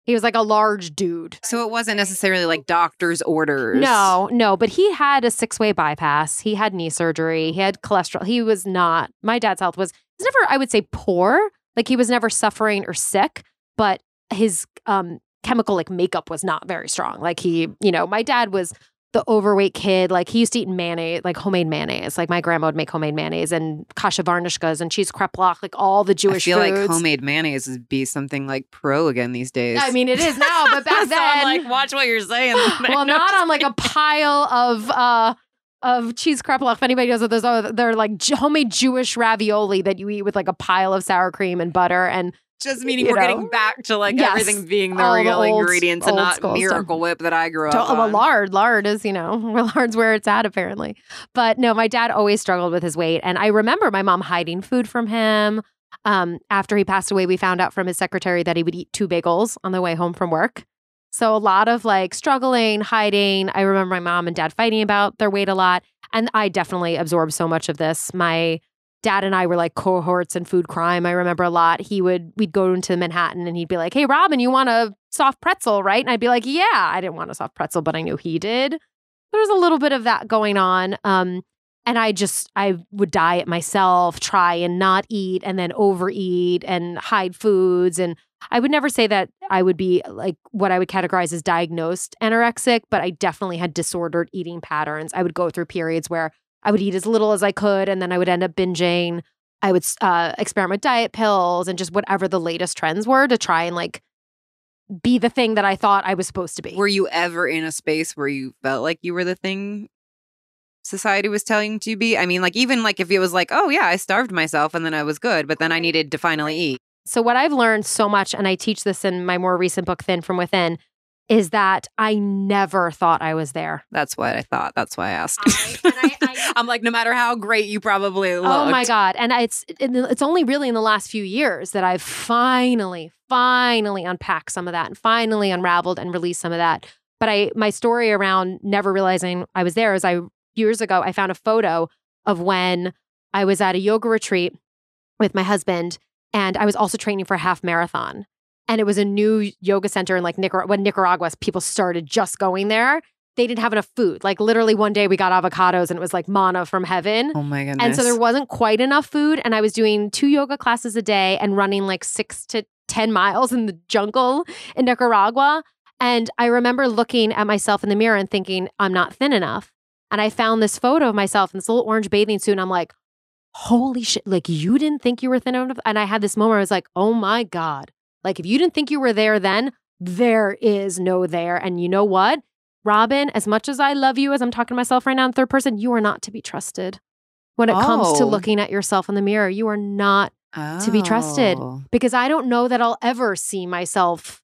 B: He was like a large dude.
A: so it wasn't necessarily like doctor's orders.
B: No, no, but he had a six way bypass. He had knee surgery. He had cholesterol. He was not, my dad's health was, was never, I would say, poor. Like he was never suffering or sick, but his um, chemical like makeup was not very strong. Like he, you know, my dad was the overweight kid. Like he used to eat mayonnaise, like homemade mayonnaise. Like my grandma would make homemade mayonnaise and kasha varnishkas and cheese kreplach, like all the Jewish.
A: I feel
B: foods.
A: like homemade mayonnaise would be something like pro again these days.
B: I mean, it is now, but back
A: So
B: then,
A: I'm like, watch what you're saying.
B: well, not on like a pile of uh of cheese kreplach. If anybody knows what those are, they're like homemade Jewish ravioli that you eat with like a pile of sour cream and butter. And
A: Just meaning
B: you
A: we're
B: know.
A: getting back to like
B: Yes.
A: everything being the
B: All the
A: real
B: old-
A: ingredients and not Miracle Whip that I grew up
B: well,
A: on.
B: lard, lard is you know, lard's where it's at apparently. But no, my dad always struggled with his weight, and I remember my mom hiding food from him. Um, after he passed away, we found out from his secretary that he would eat two bagels on the way home from work. So a lot of like struggling, hiding. I remember my mom and dad fighting about their weight a lot. And I definitely absorbed so much of this. My dad and I were like cohorts in food crime. I remember a lot. He would, we'd go into Manhattan and he'd be like, Hey, Robyn, you want a soft pretzel, right? And I'd be like, Yeah, I didn't want a soft pretzel, but I knew he did. There was a little bit of that going on. Um, and I just, I would diet myself, try and not eat and then overeat and hide foods. And I would never say that I would be like what I would categorize as diagnosed anorexic, but I definitely had disordered eating patterns. I would go through periods where I would eat as little as I could and then I would end up binging. I would uh, experiment with diet pills and just whatever the latest trends were to try and like be the thing that I thought I was supposed to be.
A: Were you ever in a space where you felt like you were the thing society was telling you to be? I mean, like even like if it was like, oh yeah, I starved myself and then I was good, but then I needed to finally eat.
B: So, what I've learned so much, and I teach this in my more recent book, Thin from Within, is that I never thought I was there.
A: That's what I thought. That's why I asked.
B: I,
A: I'm like, no matter how great you probably oh looked.
B: Oh my god! And it's it's only really in the last few years that I've finally, finally unpacked some of that and finally unraveled and released some of that. But I, my story around never realizing I was there is I years ago I found a photo of when I was at a yoga retreat with my husband, and I was also training for a half marathon. And it was a new yoga center in like Nicaragua. When Nicaragua, people started just going there. They didn't have enough food. Like literally one day we got avocados and it was like mana from heaven.
A: Oh my goodness.
B: And so there wasn't quite enough food. And I was doing two yoga classes a day and running like six to 10 miles in the jungle in Nicaragua. And I remember looking at myself in the mirror and thinking, I'm not thin enough. And I found this photo of myself in this little orange bathing suit. And I'm like, holy shit, like you didn't think you were thin enough. And I had this moment where I was like, oh my God. Like if you didn't think you were there then, there is no there. And you know what? Robyn, as much as I love you, as I'm talking to myself right now in third person, you are not to be trusted. When it comes to
A: Oh.
B: looking at yourself in the mirror, you are not to be trusted.
A: Oh.
B: because I don't know that I'll ever see myself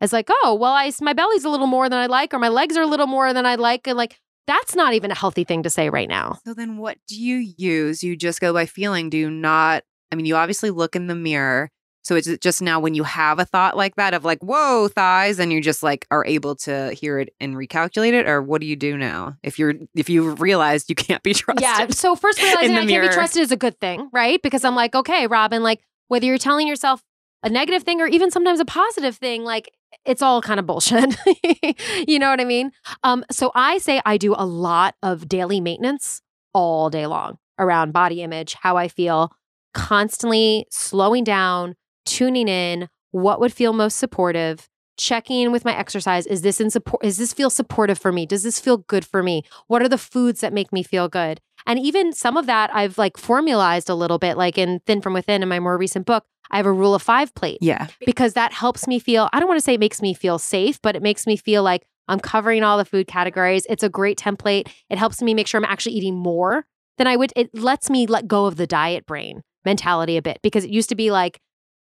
B: as like, oh, well, I my belly's a little more than I like, or my legs are a little more than I like, and like that's not even a healthy thing to say right now.
A: So then what do you use? You just go by feeling. Do you not? I mean, you obviously look in the mirror. So it's just now when you have a thought like that of like, whoa, thighs, and you just like are able to hear it and recalculate it, or what do you do now? If you're if you realized you can't be trusted.
B: Yeah. So first realizing I can't be trusted is a good thing, right? Because I'm like, okay, Robyn, like whether you're telling yourself a negative thing or even sometimes a positive thing, like it's all kind of bullshit. you know what I mean? Um, so I say I do a lot of daily maintenance all day long around body image, how I feel, constantly slowing down, tuning in, what would feel most supportive, checking in with my exercise. Is this in support? Is this feel supportive for me? Does this feel good for me? What are the foods that make me feel good? And even some of that I've like formalized a little bit, like in Thin from Within in my more recent book, I have a rule of five plate
A: Yeah.
B: because that helps me feel, I don't want to say it makes me feel safe, but it makes me feel like I'm covering all the food categories. It's a great template. It helps me make sure I'm actually eating more than I would. It lets me let go of the diet brain mentality a bit because it used to be like,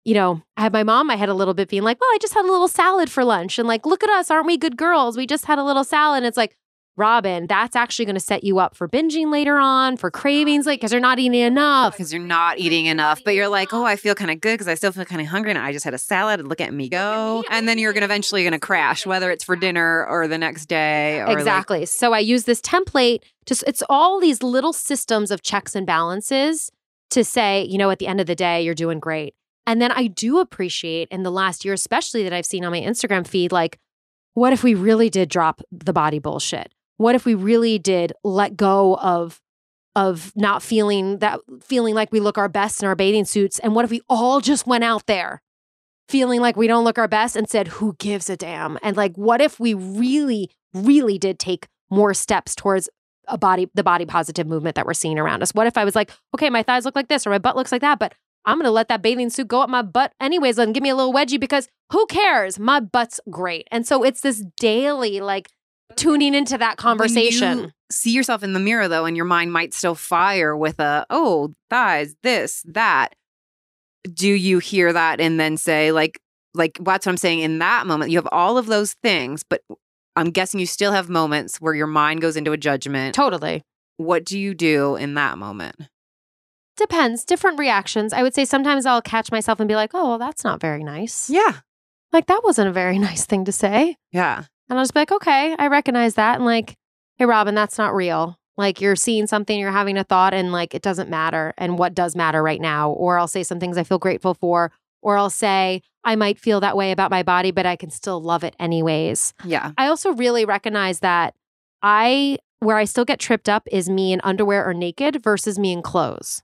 B: you know, I had my mom, I had a little bit being like, well, I just had a little salad for lunch. And like, look at us, aren't we good girls? We just had a little salad. And it's like, Robyn, that's actually going to set you up for binging later on, for cravings, like, because you're not eating enough.
A: Because you're not eating enough, but you're like, oh, I feel kind of good because I still feel kind of hungry, and I just had a salad. And look at me go, and then you're gonna eventually gonna crash, whether it's for dinner or the next day. Or like-
B: Exactly. so I use this template to it's all these little systems of checks and balances to say, you know, at the end of the day, you're doing great. And then I do appreciate in the last year, especially that I've seen on my Instagram feed, like, what if we really did drop the body bullshit? What if we really did let go of of not feeling that feeling like we look our best in our bathing suits? And what if we all just went out there feeling like we don't look our best and said, who gives a damn? And like, what if we really, really did take more steps towards a body, the body positive movement that we're seeing around us? What if I was like, okay, my thighs look like this or my butt looks like that, but I'm going to let that bathing suit go up my butt anyways and give me a little wedgie because who cares? My butt's great. And so it's this daily, like, tuning into that conversation.
A: you see yourself in the mirror though, and your mind might still fire with a, oh, thighs, this, that. Do you hear that and then say, like, like that's what I'm saying in that moment? You have all of those things, but I'm guessing you still have moments where your mind goes into a judgment.
B: totally.
A: What do you do in that moment?
B: Depends. Different reactions. I would say sometimes I'll catch myself and be like, oh, well, that's not very nice.
A: Yeah.
B: Like, that wasn't a very nice thing to say.
A: Yeah.
B: And I'll just be like, okay, I recognize that. And like, hey, Robyn, that's not real. Like, you're seeing something, you're having a thought, and like, it doesn't matter. And what does matter right now? Or I'll say some things I feel grateful for. Or I'll say, I might feel that way about my body, but I can still love it anyways.
A: Yeah.
B: I also really recognize that I, where I still get tripped up is me in underwear or naked versus me in clothes.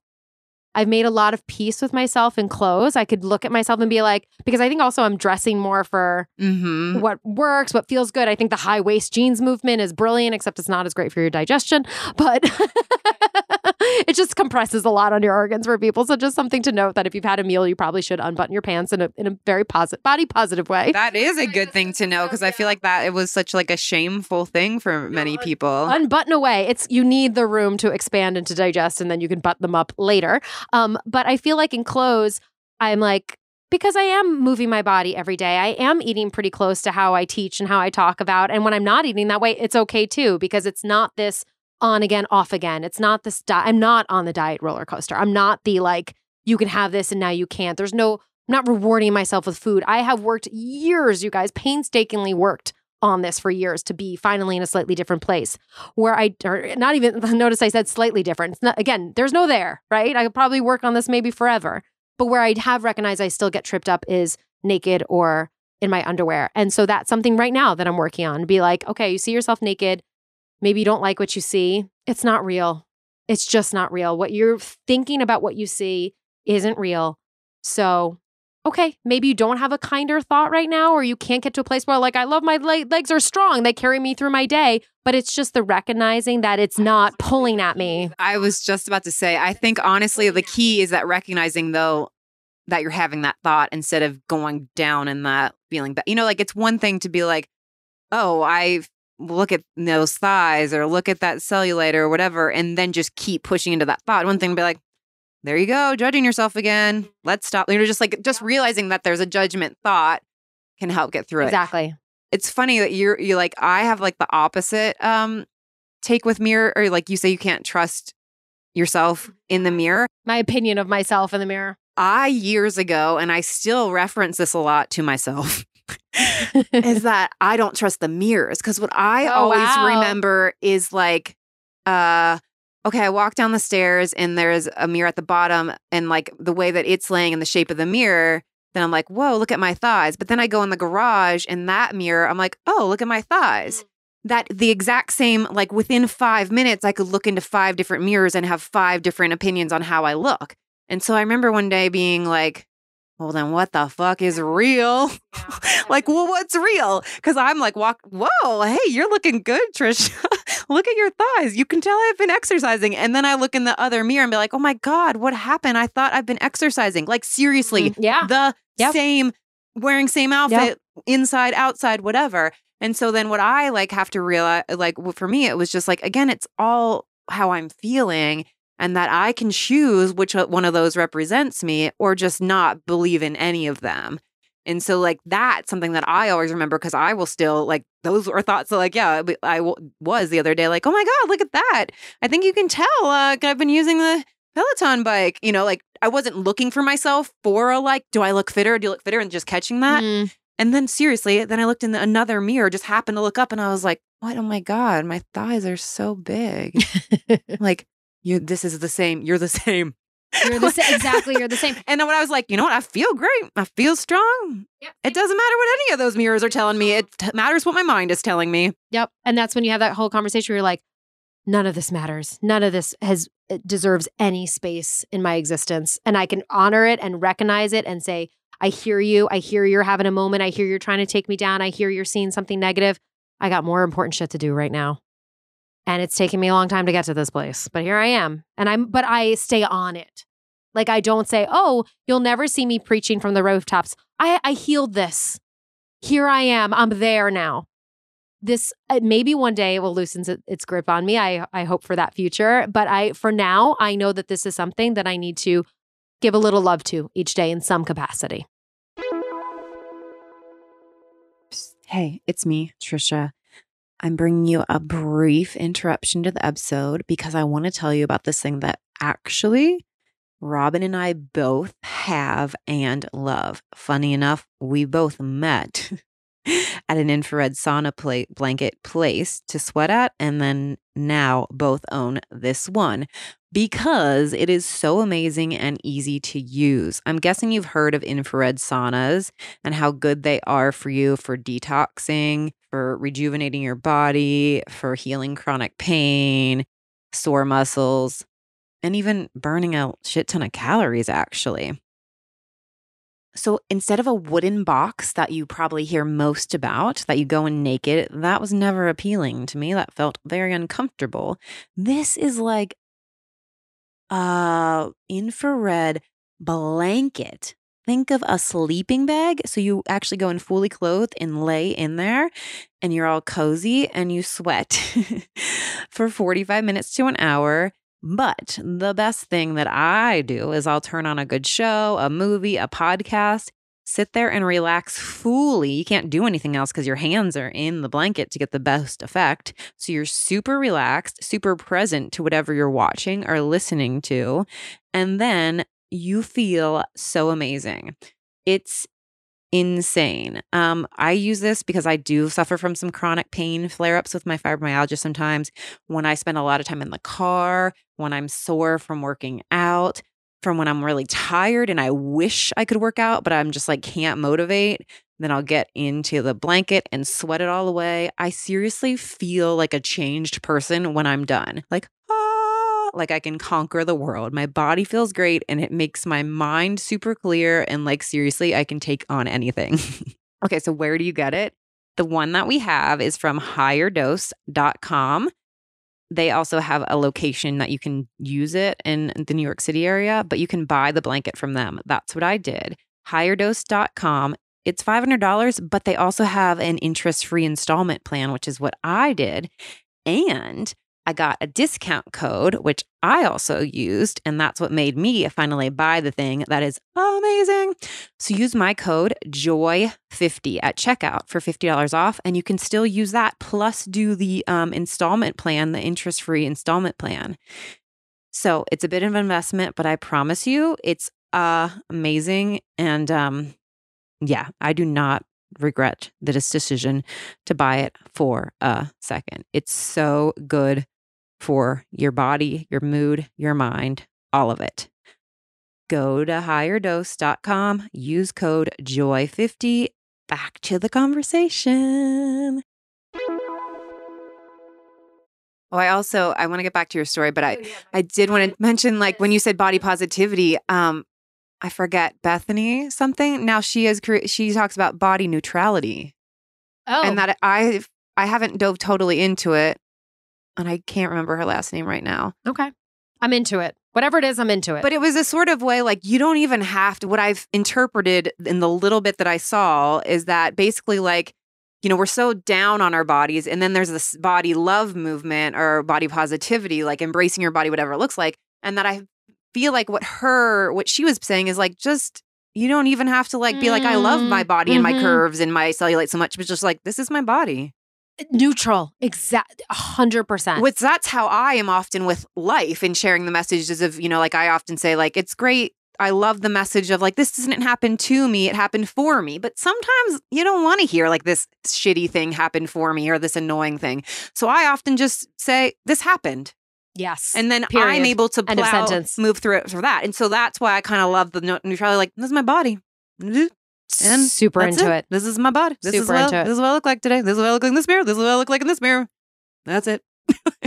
B: I've made a lot of peace with myself in clothes. I could look at myself and be like, because I think also I'm dressing more for
A: Mm-hmm.
B: what works, what feels good. I think the high waist jeans movement is brilliant, except it's not as great for your digestion, but it just compresses a lot on your organs for people. So just something to note that if you've had a meal, you probably should unbutton your pants in a in a very positive body positive way.
A: That is a good thing to know because I feel like that it was such like a shameful thing for many people.
B: Unbutton away. It's you need the room to expand and to digest, and then you can button them up later. Um, but I feel like in clothes, I'm like, because I am moving my body every day. I am eating pretty close to how I teach and how I talk about. And when I'm not eating that way, it's okay too, because it's not this on again, off again. It's not this, di- I'm not on the diet roller coaster. I'm not the like, you can have this and now you can't. There's no, I'm not rewarding myself with food. I have worked years, you guys, painstakingly worked on this for years to be finally in a slightly different place where I, or not even, notice I said slightly different. Not, again, there's no there, right? I could probably work on this maybe forever. But where I have recognized I still get tripped up is naked or in my underwear. And so that's something right now that I'm working on. Be like, okay, you see yourself naked. Maybe you don't like what you see. It's not real. It's just not real. What you're thinking about what you see isn't real. So okay, maybe you don't have a kinder thought right now, or you can't get to a place where, like, I love my leg- legs are strong, they carry me through my day, but it's just the recognizing that it's not pulling at me.
A: I was just about to say, I think honestly, the key is that recognizing, though, that you're having that thought instead of going down in that feeling that, you know, like it's one thing to be like, oh, I look at those thighs or look at that cellulite or whatever, and then just keep pushing into that thought. One thing to be like, there you go, judging yourself again. Let's stop. You know, just like just realizing that there's a judgment thought can help get through it.
B: Exactly.
A: It's funny that you're you like I have like the opposite um take with mirror or like you say you can't trust yourself in the mirror.
B: My opinion of myself in the mirror.
A: I years ago and I still reference this a lot to myself. is that I don't trust the mirrors because what I
B: Oh,
A: always
B: wow.
A: remember is like uh okay, I walk down the stairs and there's a mirror at the bottom and like the way that it's laying in the shape of the mirror, then I'm like, whoa, look at my thighs. But then I go in the garage and that mirror, I'm like, oh, look at my thighs. Mm. That the exact same, like within five minutes, I could look into five different mirrors and have five different opinions on how I look. And so I remember one day being like, well, then what the fuck is real? like, well, what's real? Because I'm like, walk, whoa, hey, you're looking good, trisha look at your thighs. You can tell I've been exercising. And then I look in the other mirror and be like, oh my God, what happened? I thought I've been exercising. Like, seriously,
B: Mm, yeah.
A: the
B: Yep.
A: same, wearing same outfit, inside, outside, whatever. And so then what I like have to realize, like, for me, it was just like, again, it's all how I'm feeling and that I can choose which one of those represents me or just not believe in any of them. And so, like, that's something that I always remember because I will still, like, those are thoughts that, like, yeah, I w- was the other day, like, oh my God, look at that. I think you can tell uh, I've been using the Peloton bike. You know, like, I wasn't looking for myself for a, like, do I look fitter? Do you look fitter? And just catching that.
B: Mm.
A: And then, seriously, then I looked in the, another mirror, just happened to look up and I was like, what? Oh my God, my thighs are so big. like, you, this is the same. You're the same.
B: You're the same. Exactly. You're the same.
A: And then when I was like, you know what? I feel great. I feel strong.
B: Yep.
A: It doesn't matter what any of those mirrors are telling me. It t- matters what my mind is telling me.
B: Yep. And that's when you have that whole conversation where you're like, none of this matters. None of this has it deserves any space in my existence. And I can honor it and recognize it and say, I hear you. I hear you're having a moment. I hear you're trying to take me down. I hear you're seeing something negative. I got more important shit to do right now. And it's taken me a long time to get to this place. But here I am. And I'm but I stay on it. Like I don't say, "Oh, you'll never see me preaching from the rooftops." I I healed this. Here I am. I'm there now this uh, maybe one day it will loosen its grip on me. I I hope for that future, but I for now I know that this is something that I need to give a little love to each day in some capacity.
A: Hey, it's me, Trisha. I'm bringing you a brief interruption to the episode because I want to tell you about this thing that actually Robyn and I both have and love. Funny enough, we both met at an infrared sauna blanket place to sweat at, and then now both own this one because it is so amazing and easy to use. I'm guessing you've heard of infrared saunas and how good they are for you for detoxing, for rejuvenating your body, for healing chronic pain, sore muscles, and even burning a shit ton of calories, actually. So instead of a wooden box that you probably hear most about, that you go in naked, that was never appealing to me. That felt very uncomfortable. This is like a infrared blanket. Think of a sleeping bag. So you actually go in fully clothed and lay in there, and you're all cozy and you sweat for 45 minutes to an hour. But the best thing that I do is I'll turn on a good show, a movie, a podcast, sit there and relax fully. You can't do anything else because your hands are in the blanket to get the best effect. So you're super relaxed, super present to whatever you're watching or listening to. And then you feel so amazing. It's insane. Um, I use this because I do suffer from some chronic pain flare ups with my fibromyalgia sometimes. When I spend a lot of time in the car, when I'm sore from working out, from when I'm really tired and I wish I could work out, but I'm just like can't motivate. Then I'll get into the blanket and sweat it all away. I seriously feel like a changed person when I'm done. Like, like I can conquer the world. My body feels great and it makes my mind super clear. And like, seriously, I can take on anything. okay, so where do you get it? The one that we have is from higherdose.com they also have a location that you can use it in the New York City area, but you can buy the blanket from them. That's what I did. Higherdose.com. It's $500, but they also have an interest free installment plan, which is what I did. And I got a discount code, which I also used, and that's what made me finally buy the thing that is amazing. So use my code JOY50 at checkout for $50 off, and you can still use that plus do the um, installment plan, the interest free installment plan. So it's a bit of an investment, but I promise you it's uh, amazing. And um, yeah, I do not regret this decision to buy it for a second. It's so good for your body, your mood, your mind, all of it. Go to higherdose.com, use code JOY50. Back to the conversation. Oh, I also I want to get back to your story, but I oh, I did want to mention like when you said body positivity, um I forget Bethany something. Now she is she talks about body neutrality.
B: Oh.
A: And that I I haven't dove totally into it and I can't remember her last name right now.
B: Okay. I'm into it. Whatever it is, I'm into it.
A: But it was a sort of way like you don't even have to. What I've interpreted in the little bit that I saw is that basically, like, you know, we're so down on our bodies. And then there's this body love movement or body positivity, like embracing your body, whatever it looks like. And that I feel like what her, what she was saying is like, just, you don't even have to like be like, I love my body mm-hmm. and my curves and my cellulite so much, but just like, this is my body
B: neutral exact 100%
A: which that's how i am often with life and sharing the messages of you know like i often say like it's great i love the message of like this didn't happen to me it happened for me but sometimes you don't want to hear like this shitty thing happened for me or this annoying thing so i often just say this happened
B: Yes.
A: And then Period. I'm able to plow, move through it for that. And so that's why I kind of love the neutrality. Like, this is my body.
B: And super into it. it.
A: This is my body. This super is what, into it. This is what I look like today. This is what I look like in this mirror. This is what I look like in this mirror. That's it.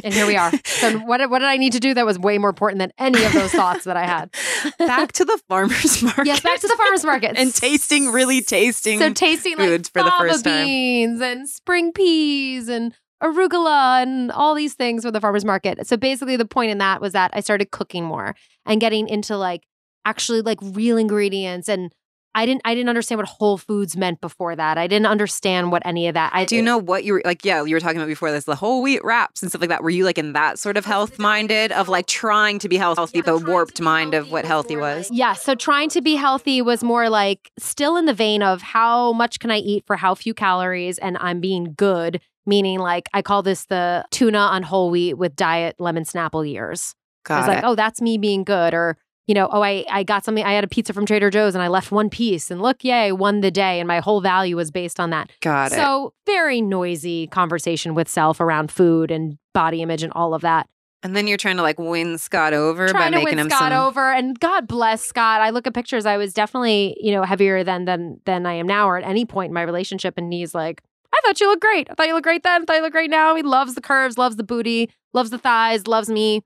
B: and here we are. So what what did I need to do that was way more important than any of those thoughts that I had?
A: back to the farmers market.
B: Yes, back to the farmers market
A: and tasting really tasting.
B: So tasting
A: foods
B: like
A: for the first
B: time. beans and spring peas and arugula and all these things for the farmers market. So basically the point in that was that I started cooking more and getting into like actually like real ingredients and I didn't I didn't understand what Whole Foods meant before that. I didn't understand what any of that. I
A: do you know what you were like. Yeah, you were talking about before this, the whole wheat wraps and stuff like that. Were you like in that sort of health minded of like trying to be healthy, yeah, the warped mind of what healthy was?
B: Yeah, so trying to be healthy was more like still in the vein of how much can I eat for how few calories, and I'm being good. Meaning, like I call this the tuna on whole wheat with diet lemon snapple years.
A: Got I
B: was
A: it.
B: like, oh, that's me being good, or you know, oh, I, I got something, I had a pizza from Trader Joe's and I left one piece and look, yay, won the day. And my whole value was based on that.
A: Got
B: it. So, very noisy conversation with self around food and body image and all of that.
A: And then you're trying to like win Scott over
B: trying
A: by
B: to
A: making
B: win
A: him
B: Scott
A: some...
B: over. And God bless Scott. I look at pictures. I was definitely, you know, heavier than than than I am now, or at any point in my relationship. And he's like, I thought you looked great. I thought you looked great then. I thought you looked great now. He loves the curves, loves the booty, loves the thighs, loves me.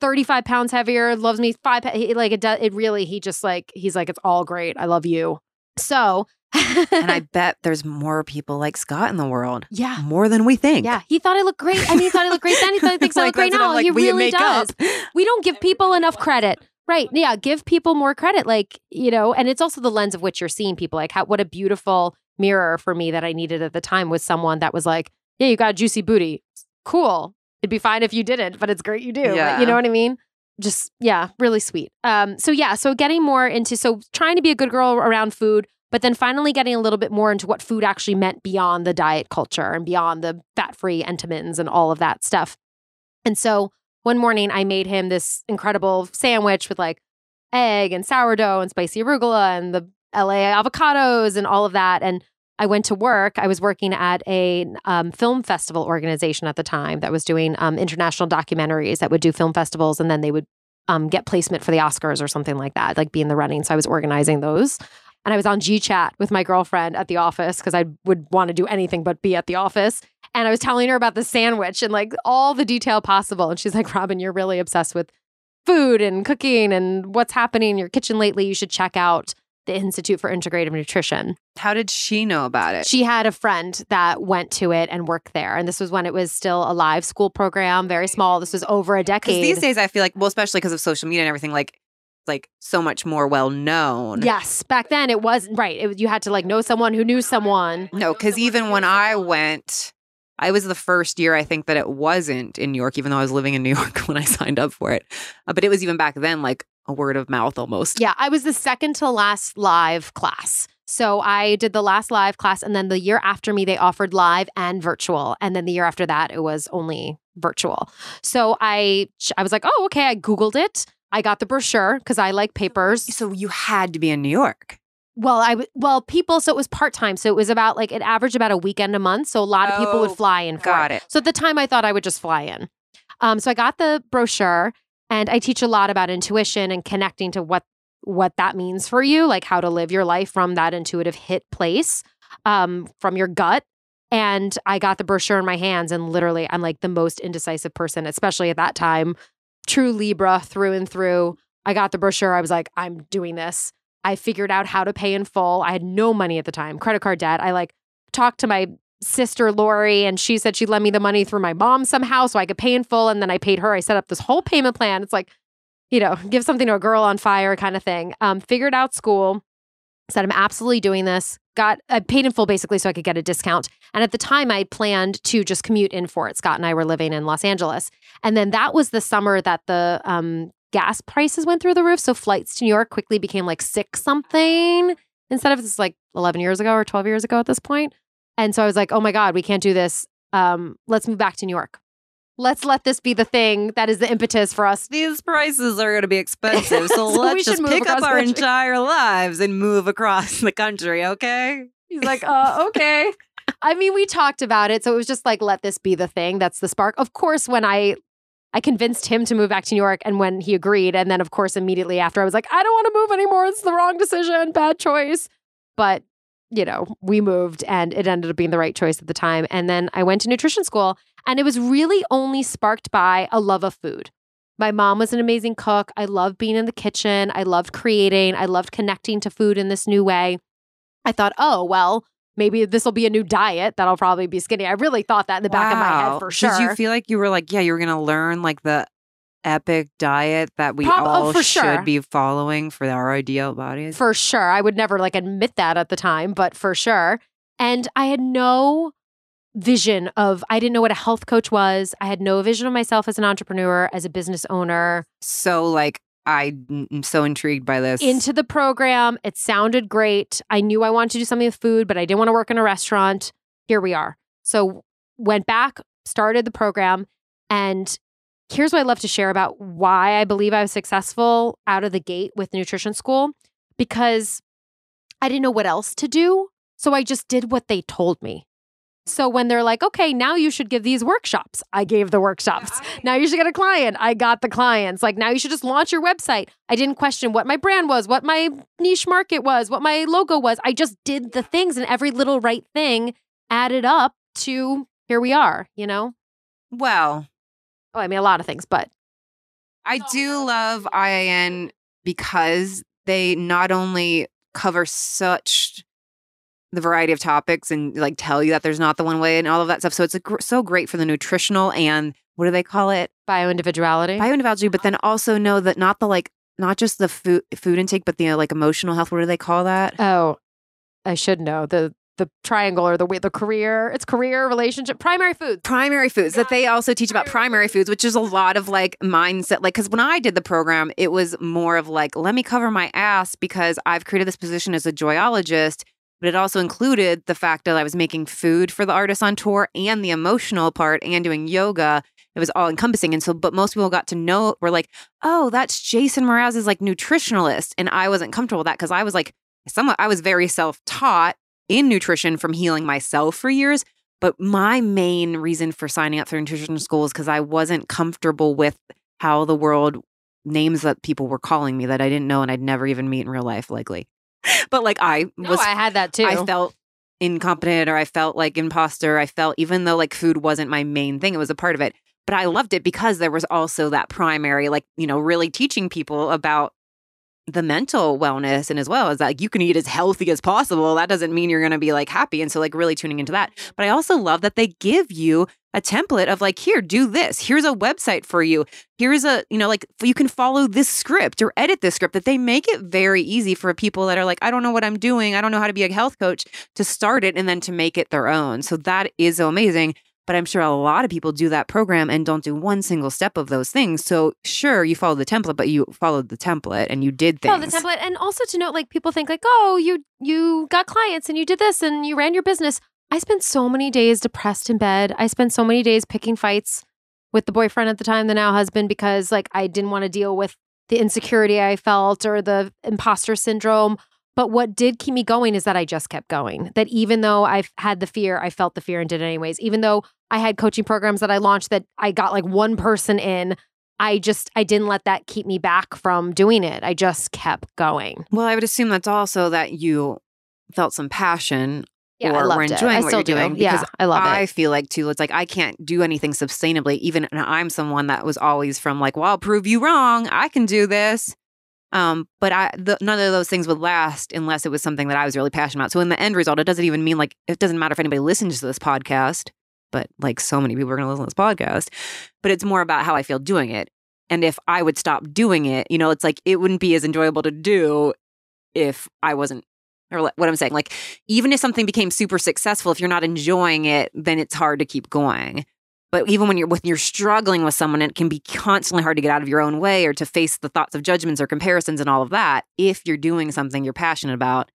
B: 35 pounds heavier, loves me five, He, like it does, it really, he just like, he's like, it's all great. I love you. So,
A: and I bet there's more people like Scott in the world.
B: Yeah.
A: More than we think.
B: Yeah. He thought I looked great. I mean, he thought I looked great then. He thought he thinks like, I look great now. Like, he really does. Up. We don't give people enough credit. Right. Yeah. Give people more credit. Like, you know, and it's also the lens of which you're seeing people. Like, how, what a beautiful mirror for me that I needed at the time was someone that was like, yeah, you got a juicy booty. Cool. It'd be fine if you didn't, but it's great you do. Yeah. you know what I mean? Just yeah, really sweet. Um, so yeah, so getting more into so trying to be a good girl around food, but then finally getting a little bit more into what food actually meant beyond the diet culture and beyond the fat free Entenmann's and all of that stuff. And so one morning I made him this incredible sandwich with like egg and sourdough and spicy arugula and the LA avocados and all of that. And I went to work. I was working at a um, film festival organization at the time that was doing um, international documentaries that would do film festivals and then they would um, get placement for the Oscars or something like that, like be in the running. So I was organizing those. And I was on G Chat with my girlfriend at the office because I would want to do anything but be at the office. And I was telling her about the sandwich and like all the detail possible. And she's like, Robyn, you're really obsessed with food and cooking and what's happening in your kitchen lately. You should check out the Institute for Integrative Nutrition.
A: How did she know about it?
B: She had a friend that went to it and worked there. And this was when it was still a live school program, very small. This was over a decade.
A: These days, I feel like, well, especially because of social media and everything, like, like so much more well known.
B: Yes, back then it was right. It, you had to like know someone who knew someone.
A: No, because even when I went, I was the first year I think that it wasn't in New York, even though I was living in New York when I signed up for it. Uh, but it was even back then like a word of mouth almost.
B: Yeah, I was the second to last live class. So I did the last live class, and then the year after me, they offered live and virtual, and then the year after that, it was only virtual. So I, I was like, oh, okay. I googled it. I got the brochure because I like papers.
A: So you had to be in New York.
B: Well, I w- well people. So it was part time. So it was about like it averaged about a weekend a month. So a lot of people would
A: Oh,
B: fly in. For
A: got it.
B: So at the time, I thought I would just fly in. Um, so I got the brochure, and I teach a lot about intuition and connecting to what what that means for you, like how to live your life from that intuitive hit place, um, from your gut. And I got the brochure in my hands, and literally, I'm like the most indecisive person, especially at that time. True Libra through and through. I got the brochure. I was like, I'm doing this. I figured out how to pay in full. I had no money at the time, credit card debt. I like talked to my sister Lori and she said she'd lend me the money through my mom somehow so I could pay in full. And then I paid her. I set up this whole payment plan. It's like, you know, give something to a girl on fire kind of thing. Um, figured out school, said I'm absolutely doing this. Got I paid in full basically so I could get a discount. And at the time I planned to just commute in for it. Scott and I were living in Los Angeles. And then that was the summer that the um gas prices went through the roof. So flights to New York quickly became like six something instead of this like 11 years ago or 12 years ago at this point. And so I was like, oh my God, we can't do this. Um, let's move back to New York. Let's let this be the thing that is the impetus for us.
A: These prices are going to be expensive. So,
B: So
A: let's just pick up our entire lives and move across the country, okay?
B: He's like, uh, okay. I mean, we talked about it. So it was just like, let this be the thing. That's the spark. Of course, when I I convinced him to move back to New York and when he agreed, and then of course, immediately after I was like, I don't want to move anymore. It's the wrong decision, bad choice. But you know, we moved and it ended up being the right choice at the time. And then I went to nutrition school and it was really only sparked by a love of food. My mom was an amazing cook. I loved being in the kitchen. I loved creating. I loved connecting to food in this new way. I thought, oh, well, maybe this will be a new diet that I'll probably be skinny. I really thought that in the back of my head for sure.
A: Did you feel like you were like, yeah, you were going to learn like the epic diet that we
B: Prob- oh,
A: all
B: for
A: should
B: sure.
A: be following for our ideal bodies?
B: for sure. I would never like admit that at the time, but for sure. And I had no vision of, I didn't know what a health coach was. I had no vision of myself as an entrepreneur, as a business owner.
A: so, like, mm, I'm so intrigued by this.
B: Into the program, it sounded great. I knew I wanted to do something with food, but I didn't want to work in a restaurant. Here we are. So went back, started the program, and here's what I love to share about why I believe I was successful out of the gate with nutrition school because I didn't know what else to do. So I just did what they told me. So when they're like, okay, now you should give these workshops, I gave the workshops. Now you should get a client. I got the clients. Like now you should just launch your website. I didn't question what my brand was, what my niche market was, what my logo was. I just did the things and every little right thing added up to here we are, you know?
A: well,
B: Oh, I mean, a lot of things, but
A: I do love IIN because they not only cover such the variety of topics and like tell you that there's not the one way and all of that stuff. So it's a gr- so great for the nutritional and what do they call it?
B: bio individuality.
A: Bioindividuality, but uh-huh. then also know that not the like not just the food food intake, but the like emotional health. What do they call that?
B: oh, I should know the the triangle or the way the career. It's career, relationship, primary foods.
A: primary foods that they also teach about primary foods which is a lot of like mindset like because when i did the program it was more of like let me cover my ass because i've created this position as a joyologist but it also included the fact that i was making food for the artists on tour and the emotional part and doing yoga it was all encompassing and so but most people got to know were like oh that's jason mraz's like nutritionalist and i wasn't comfortable with that because i was like somewhat i was very self-taught in nutrition from healing myself for years but my main reason for signing up for nutrition school is because I wasn't comfortable with how the world names that people were calling me that I didn't know and I'd never even meet in real life, likely. But like I
B: No,
A: was,
B: I had that too.
A: I felt incompetent or I felt like imposter. I felt even though like food wasn't my main thing, it was a part of it. But I loved it because there was also that primary, like, you know, really teaching people about the mental wellness and as well as like you can eat as healthy as possible. That doesn't mean you're going to be like happy. And so like really tuning into that. But i also love that they give you a template of like here do this. Here's a website for you. Here's a you know like you can follow this script or edit this script. That they make it very easy for people that are like i don't know what i'm doing. I don't know how to be a health coach to start it and then to make it their own. So that is so amazing but I'm sure a lot of people do that program and don't do one single step of those things. So sure, you follow the template, but you followed the template and you did things.
B: Oh, the template, and also to note, like people think, like, oh, you you got clients and you did this and you ran your business. I spent so many days depressed in bed. I spent so many days picking fights with the boyfriend at the time, the now husband, because like I didn't want to deal with the insecurity I felt or the imposter syndrome. But what did keep me going is that I just kept going. That even though I've had the fear, I felt the fear and did it anyways. Even though I had coaching programs that I launched that I got like one person in, I just I didn't let that keep me back from doing it. I just kept going.
A: well, I would assume that's also that you felt some passion
B: Yeah,
A: or were
B: it.
A: enjoying
B: I
A: what
B: still
A: you're
B: do.
A: doing.
B: Yeah,
A: because
B: I love
A: I
B: it.
A: I feel like too, it's like I can't do anything sustainably. Even and I'm someone that was always from like, well, I'll prove you wrong. I can do this. Um, but I the, none of those things would last unless it was something that I was really passionate about. So in the end result, it doesn't even mean like it doesn't matter if anybody listens to this podcast, but like so many people are going to listen to this podcast. But it's more about how I feel doing it. And if I would stop doing it, you know, it's like it wouldn't be as enjoyable to do if I wasn't or what I'm saying, like even if something became super successful, if you're not enjoying it, then it's hard to keep going. But even when you're when you're struggling with someone, it can be constantly hard to get out of your own way or to face the thoughts of judgments or comparisons and all of that. If you're doing something you're passionate about,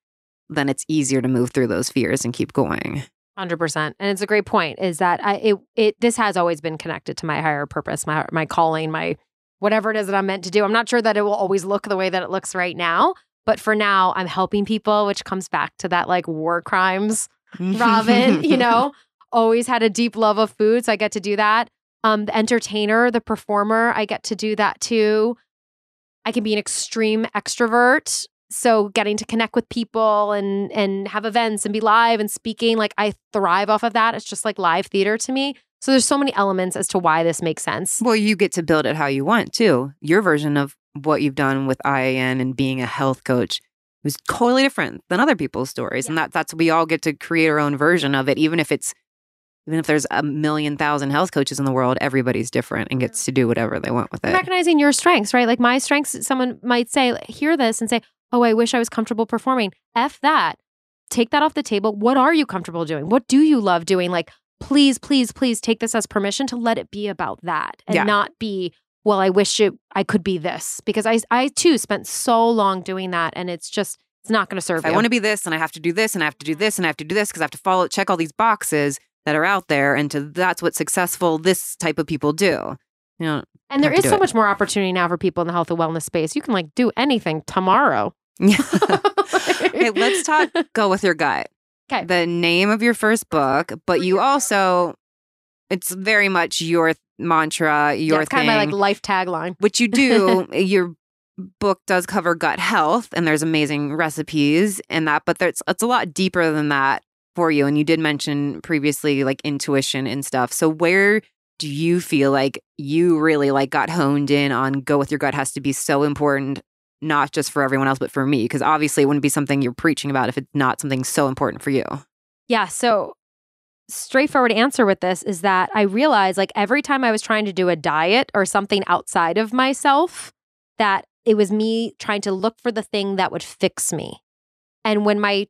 A: then it's easier to move through those fears and keep going.
B: Hundred percent, and it's a great point. Is that I it it this has always been connected to my higher purpose, my my calling, my whatever it is that I'm meant to do. I'm not sure that it will always look the way that it looks right now, but for now, I'm helping people, which comes back to that like war crimes Robyn, you know, always had a deep love of food. So I get to do that. Um, the entertainer, the performer, I get to do that too. I can be an extreme extrovert. So getting to connect with people and and have events and be live and speaking, like I thrive off of that. It's just like live theater to me. So there's so many elements as to why this makes sense.
A: Well, you get to build it how you want too. Your version of what you've done with IIN and being a health coach was totally different than other people's stories. And that that's we all get to create our own version of it, even if it's even if there's a million thousand health coaches in the world, everybody's different and gets to do whatever they want with it.
B: recognizing your strengths, right? Like my strengths, someone might say, hear this and say, oh, I wish I was comfortable performing. F that. Take that off the table. What are you comfortable doing? What do you love doing? Like, please, please, please take this as permission to let it be about that and
A: Yeah.
B: not be, well, I wish it, I could be this. Because I, I too spent so long doing that and it's just, it's not going to serve
A: If I want to be this and I have to do this and I have to do this and I have to do this because I have to follow check all these boxes that are out there and to that's what successful this type of people do. You know,
B: and there is so
A: it.
B: much more opportunity now for people in the health and wellness space. You can like do anything tomorrow.
A: yeah. okay, let's talk go with your gut.
B: 'Kay.
A: The name of your first book, but you also it's very much your mantra, your
B: yeah, it's
A: thing.
B: kind of my like life tagline.
A: which you do eh, your book does cover gut health and there's amazing recipes and that but there's it's a lot deeper than that for you and you did mention previously like intuition and stuff so where do you feel like you really like got honed in on go with your gut has to be so important not just for everyone else but for me because obviously it wouldn't be something you're preaching about if it's not something so important for you
B: Yeah. So, straightforward answer with this is that I realized like every time I was trying to do a diet or something outside of myself, that it was me trying to look for the thing that would fix me. And when my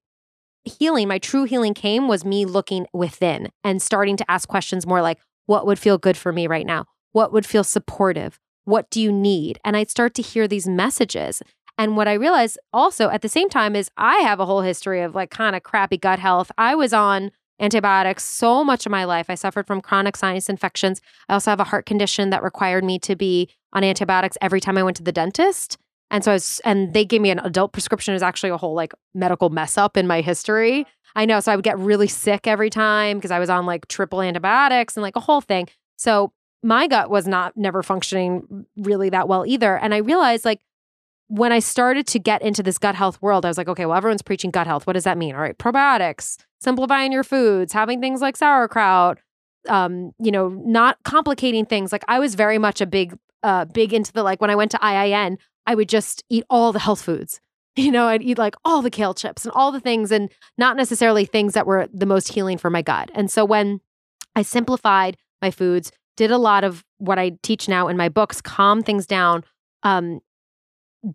B: healing, my true healing came was me looking within and starting to ask questions more like, what would feel good for me right now? What would feel supportive? What do you need? And I'd start to hear these messages. And what I realized also at the same time is I have a whole history of like kind of crappy gut health. I was on antibiotics so much of my life. I suffered from chronic sinus infections. I also have a heart condition that required me to be on antibiotics every time I went to the dentist. And so I was, and they gave me an adult prescription. Was actually a whole like medical mess up in my history. I know. So I would get really sick every time because I was on like triple antibiotics and like a whole thing. So my gut was not never functioning really that well either. And I realized like when I started to get into this gut health world, I was like, okay, well, everyone's preaching gut health. What does that mean? All right, probiotics, simplifying your foods, having things like sauerkraut, um, you know, not complicating things. Like I was very much a big, uh, big into the like when I went to IIN, I would just eat all the health foods. You know, I'd eat like all the kale chips and all the things, and not necessarily things that were the most healing for my gut. And so when I simplified my foods, did a lot of what I teach now in my books, calm things down, um,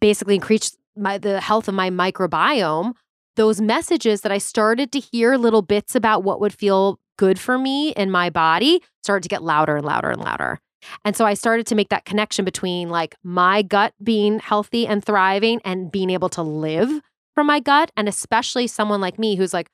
B: basically increase my the health of my microbiome. Those messages that I started to hear little bits about what would feel good for me in my body started to get louder and louder and louder. And so I started to make that connection between like my gut being healthy and thriving and being able to live from my gut. And especially someone like me who's like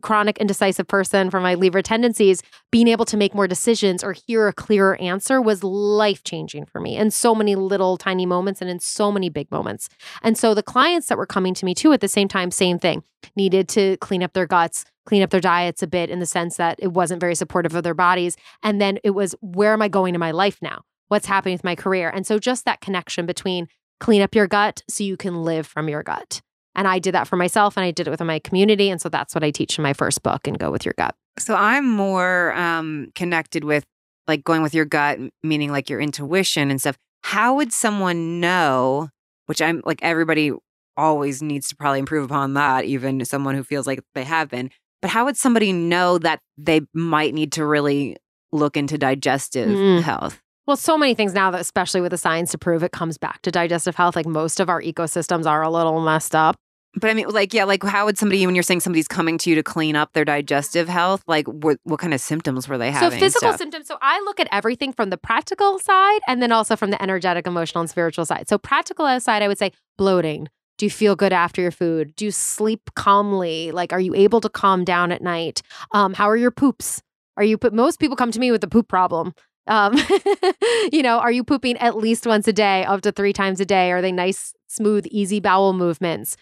B: chronic indecisive person from my Libra tendencies, being able to make more decisions or hear a clearer answer was life changing for me in so many little tiny moments and in so many big moments. And so the clients that were coming to me too at the same time, same thing, needed to clean up their guts, clean up their diets a bit in the sense that it wasn't very supportive of their bodies. And then it was, where am I going in my life now? What's happening with my career? And so just that connection between clean up your gut so you can live from your gut. And I did that for myself and I did it with my community. And so that's what I teach in my first book and go with your gut.
A: So I'm more um, connected with like going with your gut, meaning like your intuition and stuff. How would someone know, which I'm like everybody always needs to probably improve upon that, even someone who feels like they have been. But how would somebody know that they might need to really look into digestive mm. health?
B: Well, so many things now that, especially with the science to prove it, comes back to digestive health. Like most of our ecosystems are a little messed up.
A: But I mean, like, yeah, like, how would somebody, when you're saying somebody's coming to you to clean up their digestive health, like, what, what kind of symptoms were they having?
B: So, physical symptoms. So, I look at everything from the practical side and then also from the energetic, emotional, and spiritual side. So, practical side, I would say bloating. Do you feel good after your food? Do you sleep calmly? Like, are you able to calm down at night? Um, how are your poops? Are you put? Most people come to me with the poop problem. Um, you know, are you pooping at least once a day, up to three times a day? Are they nice, smooth, easy bowel movements?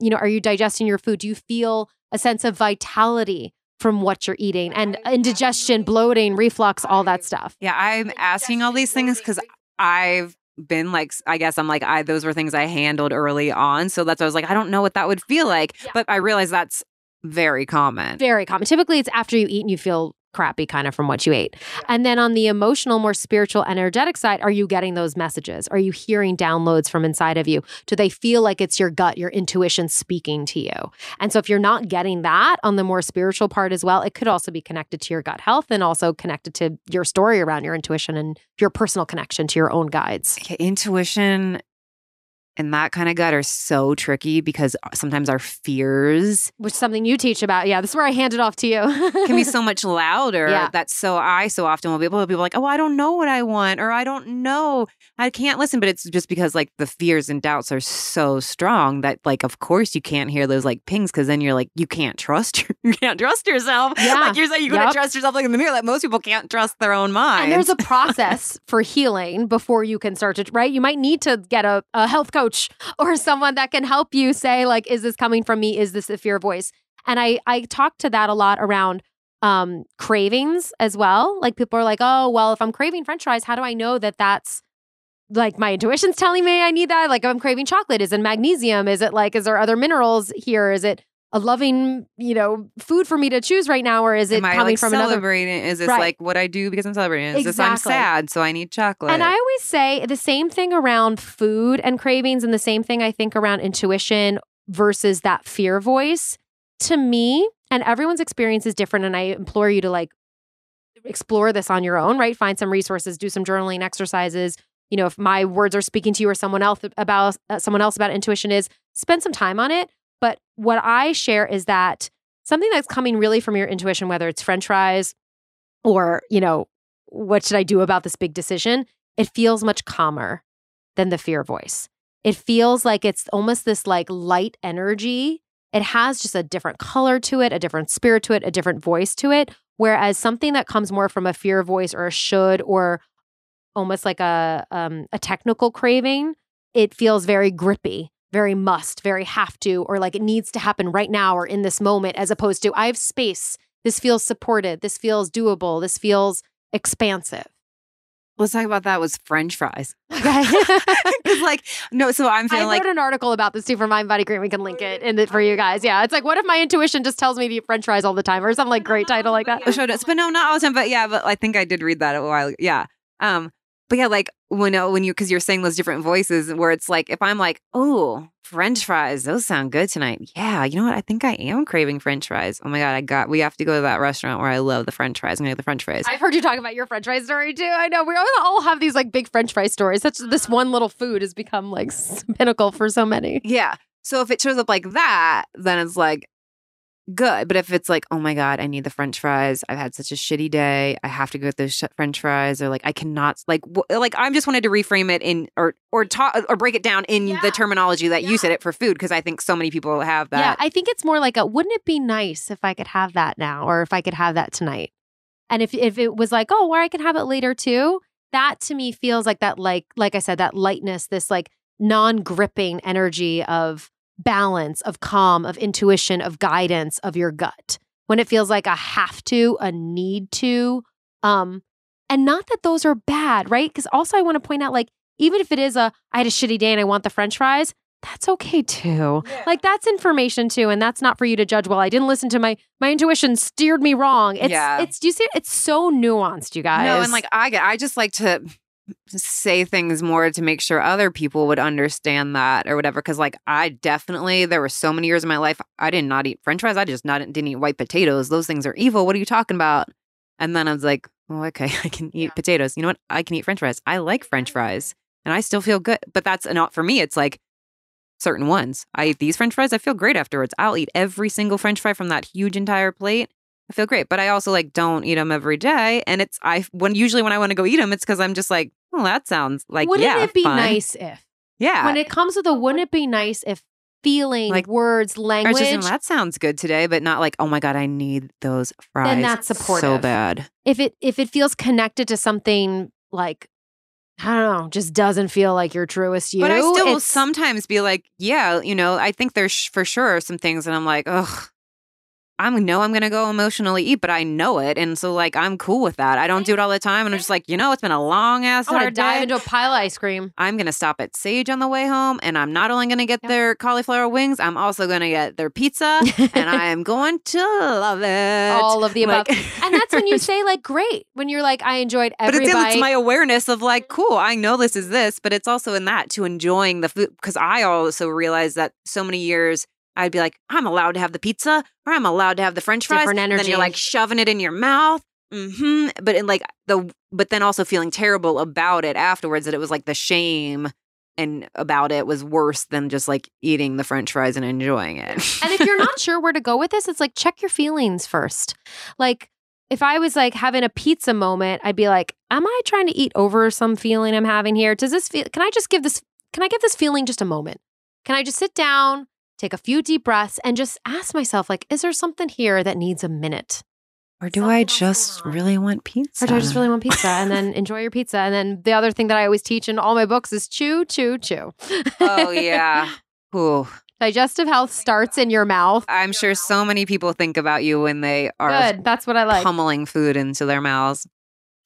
B: You know, are you digesting your food? Do you feel a sense of vitality from what you're eating and indigestion, bloating, reflux, all that stuff?
A: Yeah, I'm asking all these things because I've been like I guess I'm like I those were things I handled early on. So that's why I was like, I don't know what that would feel like. Yeah. But I realize that's very common.
B: Very common. Typically it's after you eat and you feel crappy kind of from what you ate. And then on the emotional, more spiritual, energetic side, are you getting those messages? Are you hearing downloads from inside of you? Do they feel like it's your gut, your intuition speaking to you? And so if you're not getting that on the more spiritual part as well, it could also be connected to your gut health and also connected to your story around your intuition and your personal connection to your own guides.
A: Okay, intuition and that kind of gut are so tricky because uh, sometimes our fears
B: which is something you teach about. Yeah this is where i hand it off to you.
A: Can be so much louder yeah. That's so i so often will be able to be like oh i don't know what i want or i don't know. I can't listen. But it's just because like the fears and doubts are so strong that like of course you can't hear those like pings because then you're like you can't trust you can't trust yourself. Yeah. like you're saying you gotta trust yourself like in the mirror like most people can't trust their own mind
B: and there's a process for healing before you can start to right? You might need to get a, a health coach coach or someone that can help you say like is this coming from me? Is this a fear voice? And i i talk to that a lot around um cravings as well. Like people are like oh well if i'm craving french fries how do i know that that's like my intuition's telling me i need that? Like if i'm craving chocolate is it magnesium? Is it like is there other minerals here? Is it a loving, you know, food for me to choose right now, or is it
A: Am
B: coming
A: I, like,
B: from
A: celebrating?
B: another?
A: Is this right. like what I do because I'm celebrating? Is exactly. this I'm sad, so I need chocolate?
B: And I always say the same thing around food and cravings, and the same thing I think around intuition versus that fear voice. To me, and everyone's experience is different, and I implore you to like explore this on your own, right? Find some resources, do some journaling exercises. You know, if my words are speaking to you or someone else about uh, someone else about intuition is spend some time on it But what I share is that something that's coming really from your intuition, whether it's french fries or, you know, what should I do about this big decision? It feels much calmer than the fear voice. It feels like it's almost this like light energy. It has just a different color to it, a different spirit to it, a different voice to it. Whereas something that comes more from a fear voice or a should or almost like a um, a technical craving, it feels very grippy, very must, very have to, or like it needs to happen right now or in this moment, as opposed to I have space. This feels supported. This feels doable. This feels expansive.
A: Let's talk about that was French fries.
B: Okay.
A: Because like no, so I'm
B: I
A: feeling
B: wrote
A: like
B: an article about this too for Mind Body Green. We can link it in it for you guys. Yeah, it's like what if my intuition just tells me to eat French fries all the time, or some like great title like that.
A: I us, but no, not all the time. But yeah, but I think I did read that a while. Yeah. Um. But yeah, like when uh, when you because you're saying those different voices, where it's like if I'm like, oh, French fries, those sound good tonight. Yeah, you know what? I think I am craving French fries. Oh my god, I got. We have to go to that restaurant where I love the French fries. I'm gonna get the French fries.
B: I've heard you talk about your French fry story too. I know we all- have these like big French fry stories. Such this one little food has become like pinnacle for so many.
A: Yeah. So if it shows up like that, then it's like good. But if it's like, oh my God, I need the french fries. I've had such a shitty day. I have to go with those sh- french fries. Or like, I cannot, like, w- like I'm just wanted to reframe it in or, or talk or break it down in
B: Yeah.
A: the terminology that
B: Yeah.
A: you said it for food. Cause I think so many people have that. Yeah.
B: I think it's more like a wouldn't it be nice if I could have that now or if I could have that tonight? And if if it was like, oh, or I can have it later too, that to me feels like that like like I said, that lightness, this like non-gripping energy of balance, of calm, of intuition, of guidance of your gut. When it feels like a have to, a need to, um, and not that those are bad, right? Because also I want to point out, like, even if it is a I had a shitty day and I want the French fries, that's okay too. Like that's information too, and that's not for you to judge. Well, I didn't listen to my my intuition steered me wrong. It's
A: Yeah.
B: it's do you see it's so nuanced, you guys.
A: No, and like I get, I just like to say things more to make sure other people would understand that or whatever. Cause like I definitely, there were so many years in my life I did not eat French fries. I just not didn't eat white potatoes. Those things are evil. What are you talking about? And then I was like, oh, okay, I can eat
B: Yeah.
A: potatoes. You know what? I can eat French fries. I like French fries, and I still feel good. But that's not for me. It's like certain ones. I eat these French fries. I feel great afterwards. I'll eat every single French fry from that huge entire plate. I feel great, but I also like don't eat them every day. And it's I when usually when I want to go eat them, it's because I'm just like, well, that sounds like
B: wouldn't
A: yeah,
B: it be
A: fun.
B: nice if
A: Yeah,
B: when it comes with a wouldn't it be nice if feeling,
A: Like-
B: words, language,
A: just, that sounds good today, but not like, oh my god, I need those fries.
B: that's
A: so
B: supportive.
A: bad.
B: if it if it feels connected to something like I don't know, just doesn't feel like your truest you.
A: but I still will sometimes be like, yeah, you know, I think there's sh- for sure some things that I'm like, ugh. I'm know I'm gonna go emotionally eat, but I know it, and so like I'm cool with that. I don't do it all the time, and I'm just like, you know, it's been a long ass
B: I to
A: hard
B: dive
A: day.
B: into a pile of ice cream.
A: I'm gonna stop at Sage on the way home, and I'm not only gonna get
B: Yep.
A: their cauliflower wings, I'm also gonna get their pizza, and I am going to love it.
B: All of the above.
A: Like-
B: and that's when you say like great. When you're like, I enjoyed
A: But
B: every
A: it's,
B: bite.
A: it's my awareness of like, cool, I know this is this, but it's also in that to enjoying the food. Because I also realized that so many years I'd be like, I'm allowed to have the pizza or I'm allowed to have the french fries.
B: Different
A: And then
B: energy.
A: you're like shoving it in your mouth. Mm-hmm. But in like the, but then also feeling terrible about it afterwards that it was like the shame and about it was worse than just like eating the french fries and enjoying it.
B: and if you're not sure where to go with this, it's like check your feelings first. Like if I was like having a pizza moment, I'd be like, am I trying to eat over some feeling I'm having here? Does this feel can I just give this can I give this feeling just a moment? Can I just sit down, take a few deep breaths and just ask myself like is there something here that needs a minute?
A: or do I just really want pizza?
B: Or do I just really want pizza and then enjoy your pizza? And then the other thing that I always teach in all my books is chew, chew, chew.
A: Oh, yeah. Ooh.
B: Digestive health starts in your mouth.
A: I'm sure so many people think about you when they are
B: Good. That's what I like.
A: pummeling food into their mouths.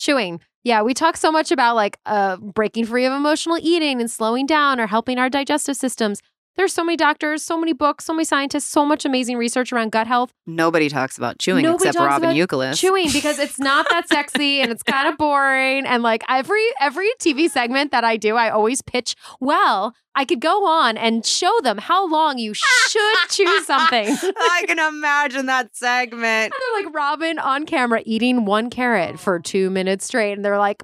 B: Chewing. Yeah, we talk so much about like uh, breaking free of emotional eating and slowing down or helping our digestive systems. There's so many doctors, so many books, so many scientists, so much amazing research around gut health.
A: Nobody talks about chewing
B: Nobody
A: except
B: Robyn
A: Youkilis.
B: Chewing because it's not that sexy and it's kind of boring. And like every every TV segment that I do, I always pitch. Well, I could go on and show them how long you should chew something.
A: I can imagine that segment.
B: they're like Robyn on camera eating one carrot for two minutes straight, and they're like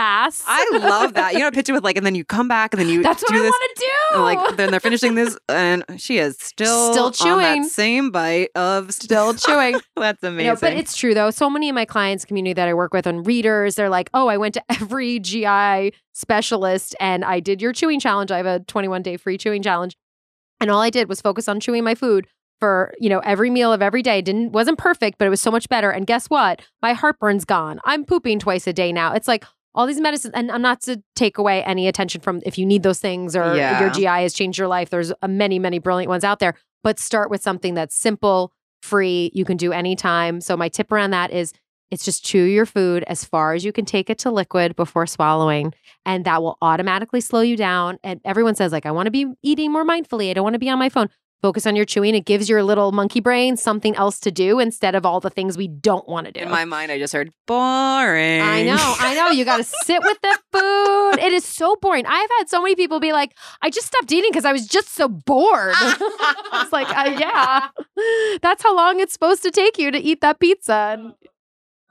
B: pass.
A: I love that. You know, a picture with like, and then you come back, and then you
B: That's what I want to do.
A: and, like then they're finishing this, and she is still
B: Still chewing.
A: that same bite of
B: Still chewing.
A: That's
B: You
A: amazing.
B: know, but it's true though. So many of my clients community that I work with and readers, they're like, "Oh, I went to every GI specialist and I did your chewing challenge. I have a 21 day free chewing challenge, and all I did was focus on chewing my food for you know every meal of every day. Didn't wasn't perfect, but it was so much better. And guess what? My heartburn's gone. I'm pooping twice a day now. It's like all these medicines, and I'm not to take away any attention from if you need those things or
A: Yeah.
B: your GI has changed your life. There's many, many brilliant ones out there, but start with something that's simple, free, you can do anytime. So my tip around that is it's just chew your food as far as you can take it to liquid before swallowing and that will automatically slow you down and everyone says like I want to be eating more mindfully. I don't want to be on my phone. Focus on your chewing. It gives your little monkey brain something else to do instead of all the things we don't want to do.
A: in my mind, I just heard boring.
B: I know, I know. You got to sit with the food. It is so boring. I've had so many people be like, I just stopped eating because I was just so bored. it's like, uh, yeah, that's how long it's supposed to take you to eat that pizza.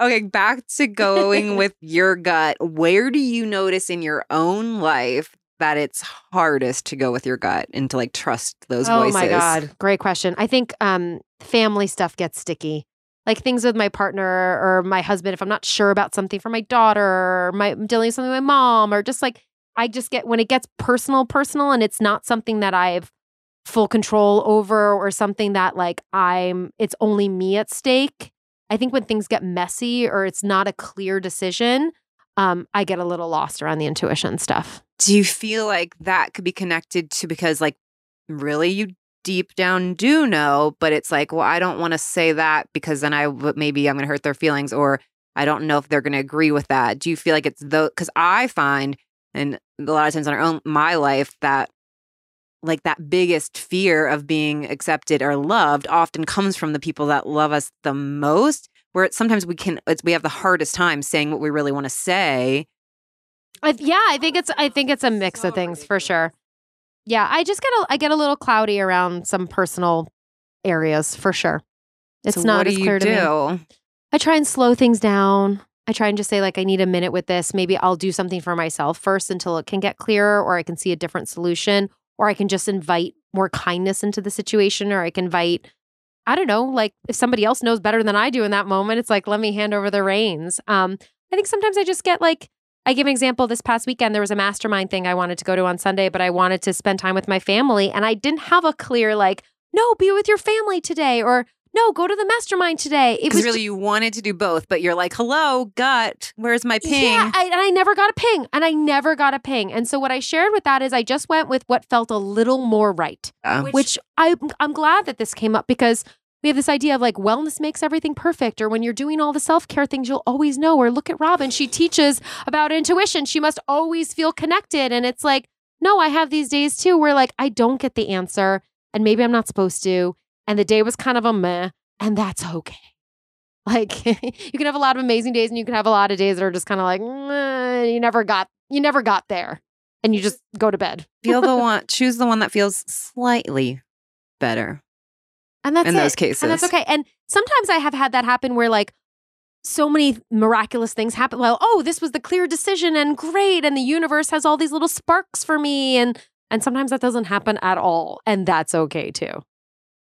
A: Okay, back to going with your gut. Where do you notice in your own life that it's hardest to go with your gut and to like trust those
B: oh
A: voices?
B: Oh my God. Great question. I think um, family stuff gets sticky. Like things with my partner or my husband, if I'm not sure about something for my daughter or my I'm dealing with something with my mom, or just like I just get when it gets personal, personal, and it's not something that I have full control over or something that like I'm it's only me at stake. I think when things get messy or it's not a clear decision, um, I get a little lost around the intuition stuff.
A: Do you feel like that could be connected to because like really you deep down do know, but it's like, well, I don't want to say that because then I maybe I'm going to hurt their feelings or I don't know if they're going to agree with that. Do you feel like it's though cuz I find and a lot of times in our own my life that like that biggest fear of being accepted or loved often comes from the people that love us the most where it's, sometimes we can it's, we have the hardest time saying what we really want to say
B: I, yeah, I think it's I think it's a mix of things for sure. Yeah, I just get a I get a little cloudy around some personal areas for sure. It's
A: So
B: not
A: what do
B: as
A: you
B: clear to me.
A: do?
B: I try and slow things down. I try and just say like I need a minute with this. Maybe I'll do something for myself first until it can get clearer or I can see a different solution or I can just invite more kindness into the situation or I can invite I don't know, like if somebody else knows better than I do in that moment, it's like let me hand over the reins. Um I think sometimes I just get like I give an example this past weekend there was a mastermind thing I wanted to go to on Sunday, but I wanted to spend time with my family and I didn't have a clear like no, be with your family today or no, go to the mastermind today. It was
A: really, you wanted to do both, but you're like, "Hello, gut, where's my ping?"
B: Yeah, I, and I never got a ping, and I never got a ping. And so what I shared with that is I just went with what felt a little more right,
A: Yeah.
B: which I I'm glad that this came up because we have this idea of like wellness makes everything perfect, or when you're doing all the self care things, you'll always know. Or look at Robyn, she teaches about intuition. She must always feel connected, and it's like no, I have these days too where like I don't get the answer, and maybe I'm not supposed to, and the day was kind of a meh, and that's okay. Like you can have a lot of amazing days and you can have a lot of days that are just kind of like "Meh, you never got you never got there and you just go to bed.
A: Feel the one, choose the one that feels slightly better
B: And that's
A: in
B: it.
A: those cases.
B: And that's okay. And sometimes I have had that happen where like so many miraculous things happen. Well, oh, this was the clear decision and great and the universe has all these little sparks for me and and sometimes that doesn't happen at all and that's okay too.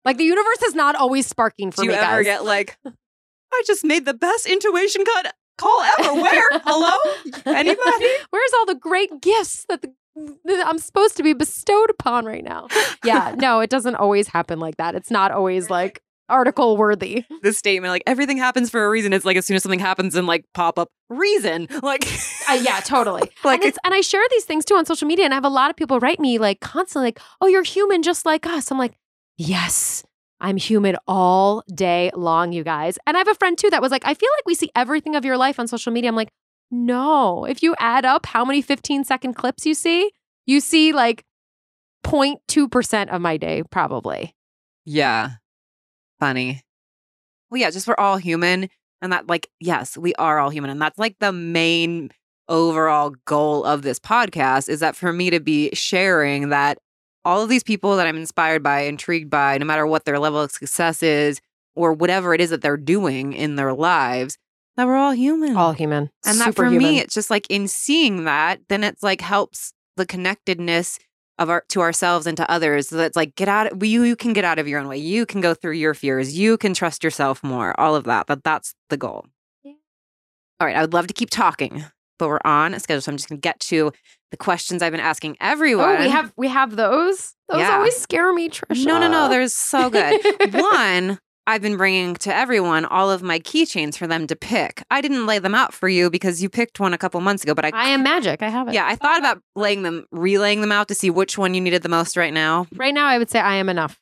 B: Like the universe is not always sparking for
A: Do you
B: me
A: ever
B: guys.
A: get like, I just made the best intuition cut call ever? Where? Hello? Anybody?
B: Where's all the great gifts that, the, I'm supposed to be bestowed upon right now? Yeah, no, it doesn't always happen like that. It's not always like article worthy.
A: This statement, like everything happens for a reason. It's like as soon as something happens and like pop up reason, like
B: Uh, yeah, totally.
A: like
B: and, it's, and I share these things too on social media, and I have a lot of people write me like constantly, like, "Oh, you're human just like us." I'm like, "Yes, I'm human all day long, you guys." And I have a friend too that was like, "I feel like we see everything of your life on social media." I'm like, "No, if you add up how many 15 second clips you see, you see like 0.2 percent of my day, probably."
A: Yeah. Funny. Well, yeah, just we're all human. And that, like, yes, we are all human. And that's like the main overall goal of this podcast is that for me to be sharing that all of these people that I'm inspired by, intrigued by, no matter what their level of success is or whatever it is that they're doing in their lives, that we're all human.
B: All human.
A: and that for
B: Superhuman.
A: me, it's just like in seeing that, then it's like helps the connectedness of our to ourselves and to others. So it's like get out. You you can get out of your own way. You can go through your fears. You can trust yourself more. All of that. That that's the goal.
B: Yeah.
A: All right. I would love to keep talking, but we're on a schedule, so I'm just gonna get to the questions I've been asking everyone.
B: Oh, we have we have those. Those
A: Yeah.
B: always scare me, Trisha.
A: No, no, no. They're so good. One, I've been bringing to everyone all of my keychains for them to pick. I didn't lay them out for you because you picked one a couple months ago, but I,
B: I am magic. I have it.
A: yeah, I thought about laying them, relaying them out to see which one you needed the most right now.
B: Right now, I would say I am enough.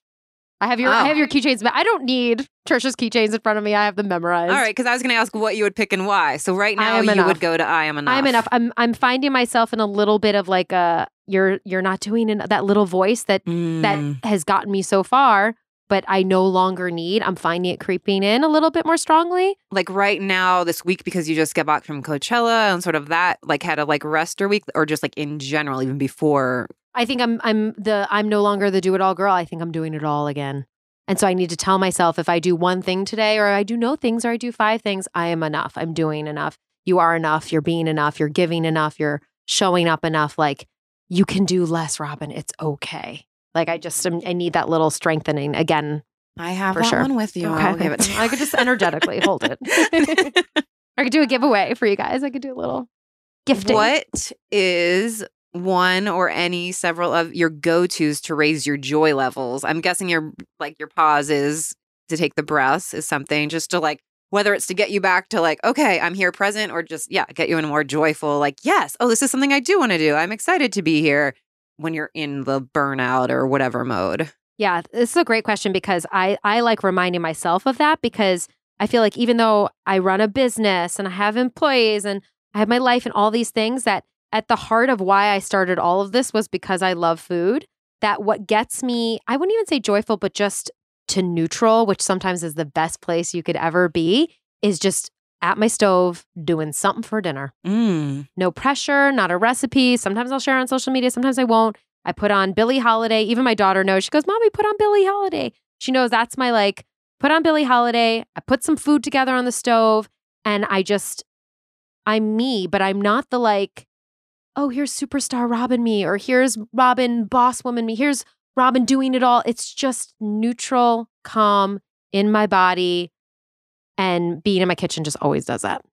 B: I have your I
A: Oh.
B: have your keychains, but I don't need Trisha's keychains in front of me. I have them memorized.
A: All right, because I was going to ask what you would pick and why. So right now you
B: enough.
A: would go to I am enough.
B: I'm enough. I'm I'm finding myself in a little bit of like a you're you're not doing an, that little voice that
A: Mm.
B: that has gotten me so far, but I no longer need. I'm finding it creeping in a little bit more strongly.
A: like right now this week because you just got back from Coachella and sort of that like had a like rest rester week or just like in general even before.
B: I think I'm I'm the I'm no longer the do it all girl. I think I'm doing it all again. And so I need to tell myself if I do one thing today or I do no things or I do five things, I am enough. I'm doing enough. You are enough. You're being enough. You're giving enough. You're showing up enough. Like you can do less, Robyn. It's okay. Like I just am- I need that little strengthening again.
A: I have
B: For
A: that
B: sure.
A: one with you. I'll give it to you.
B: I could just energetically hold it. I could do a giveaway for you guys. I could do a little gifting.
A: What is one or any several of your go-tos to raise your joy levels? I'm guessing your like your pause is to take the breaths is something just to like whether it's to get you back to like okay, I'm here present or just yeah, get you in a more joyful like yes, oh this is something I do want to do. I'm excited to be here when you're in the burnout or whatever mode.
B: Yeah, this is a great question because I I like reminding myself of that because I feel like even though I run a business and I have employees and I have my life and all these things that at the heart of why I started all of this was because I love food. That what gets me, I wouldn't even say joyful, but just to neutral, which sometimes is the best place you could ever be, is just at my stove doing something for dinner.
A: Mm.
B: No pressure, not a recipe. Sometimes I'll share on social media, sometimes I won't. I put on Billie Holiday. Even my daughter knows. She goes, Mommy, put on Billie Holiday. She knows that's my like, put on Billie Holiday. I put some food together on the stove and I just, I'm me, but I'm not the like, oh, here's superstar Robyn me or here's Robyn boss woman me. Here's Robyn doing it all. It's just neutral, calm in my body. And being in my kitchen just always does that.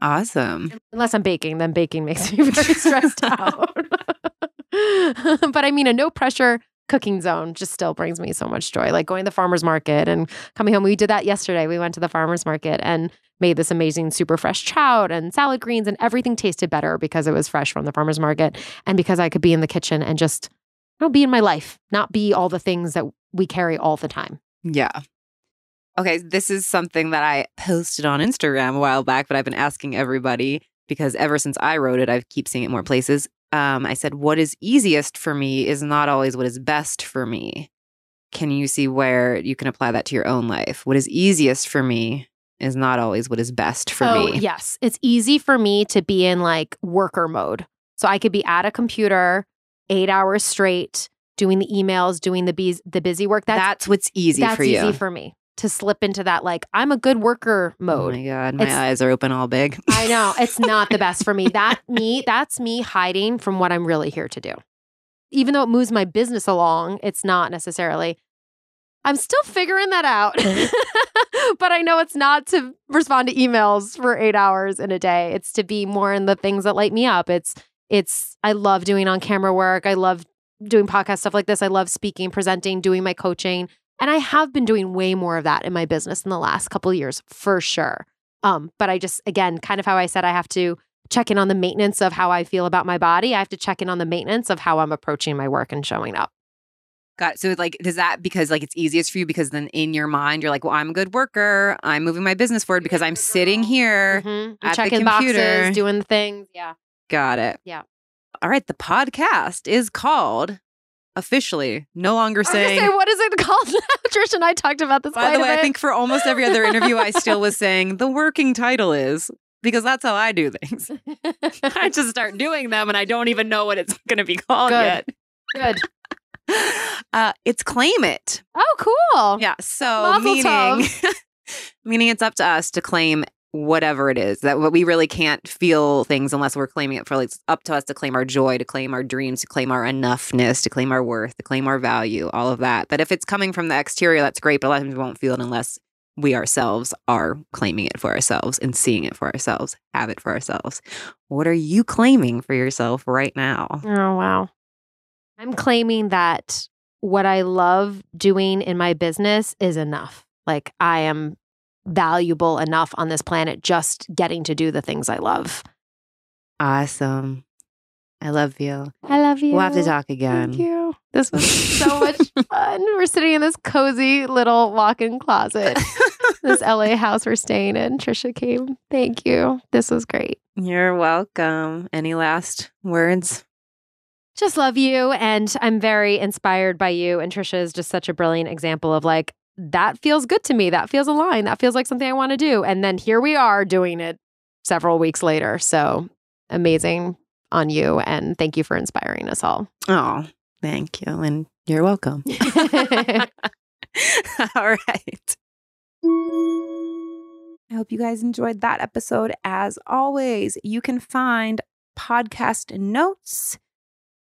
A: Awesome.
B: Unless I'm baking, then baking makes me very stressed out. but I mean, a no pressure cooking zone just still brings me so much joy. Like going to the farmer's market and coming home. We did that yesterday. We went to the farmer's market and made this amazing super fresh trout and salad greens, and everything tasted better because it was fresh from the farmer's market and because I could be in the kitchen and just you know, be in my life, not be all the things that we carry all the time.
A: Yeah. Okay, this is something that I posted on Instagram a while back, but I've been asking everybody because ever since I wrote it, I keep seeing it more places. Um, I said, What is easiest for me is not always what is best for me. Can you see where you can apply that to your own life? What is easiest for me is not always what is best for
B: oh,
A: me.
B: yes. It's easy for me to be in like worker mode. So I could be at a computer eight hours straight doing the emails, doing the bus- the busy work. That's
A: That's what's easy
B: that's
A: for you.
B: easy for me to slip into that like I'm a good worker mode.
A: oh
B: mode.
A: my God, my
B: It's-
A: eyes are open all big.
B: I know it's not the best for me. That me, that's me hiding from what I'm really here to do. Even though it moves my business along, it's not necessarily. I'm still figuring that out. but I know it's not to respond to emails for 8 hours in a day. It's to be more in the things that light me up. It's it's I love doing on camera work. I love doing podcast stuff like this. I love speaking, presenting, doing my coaching. And I have been doing way more of that in my business in the last couple of years for sure. Um, but I just again, kind of how I said I have to check in on the maintenance of how I feel about my body. I have to check in on the maintenance of how I'm approaching my work and showing up.
A: Got it. So like does that because like it's easiest for you because then in your mind you're like, well, I'm a good worker. I'm moving my business forward because I'm sitting here.
B: Mhm.
A: at the
B: checking
A: computer.
B: boxes, doing the things. Yeah.
A: Got it.
B: Yeah.
A: All right. The podcast is called officially no longer
B: I
A: saying.
B: say, what is it called? Trish and I talked about this.
A: by the way, I think for almost every other interview, I still was saying the working title is because that's how I do things. I just start doing them and I don't even know what it's going to be called
B: Good.
A: yet.
B: Good.
A: Uh, it's claim it.
B: Oh, cool.
A: Yeah. So
B: Mazel
A: meaning, meaning it's up to us to claim whatever it is that we really can't feel things unless we're claiming it for like it's up to us to claim our joy to claim our dreams to claim our enoughness to claim our worth to claim our value all of that but if it's coming from the exterior that's great but a lot of times we won't feel it unless we ourselves are claiming it for ourselves and seeing it for ourselves have it for ourselves what are you claiming for yourself right now
B: Oh, wow. I'm claiming that what I love doing in my business is enough. Like I am valuable enough on this planet just getting to do the things I love.
A: awesome i love you
B: I love you.
A: we'll have to talk again
B: Thank you. This was so much fun. We're sitting in this cozy little walk-in closet. this LA house we're staying in. Trisha came. Thank you. This was great.
A: you're welcome any last words
B: Just love you. And I'm very inspired by you. And Trisha is just such a brilliant example of like, that feels good to me. That feels aligned. That feels like something I want to do. And then here we are doing it several weeks later. So amazing on you. And thank you for inspiring us all.
A: oh thank you and you're welcome All right. I hope you guys enjoyed that episode. As always, you can find podcast notes,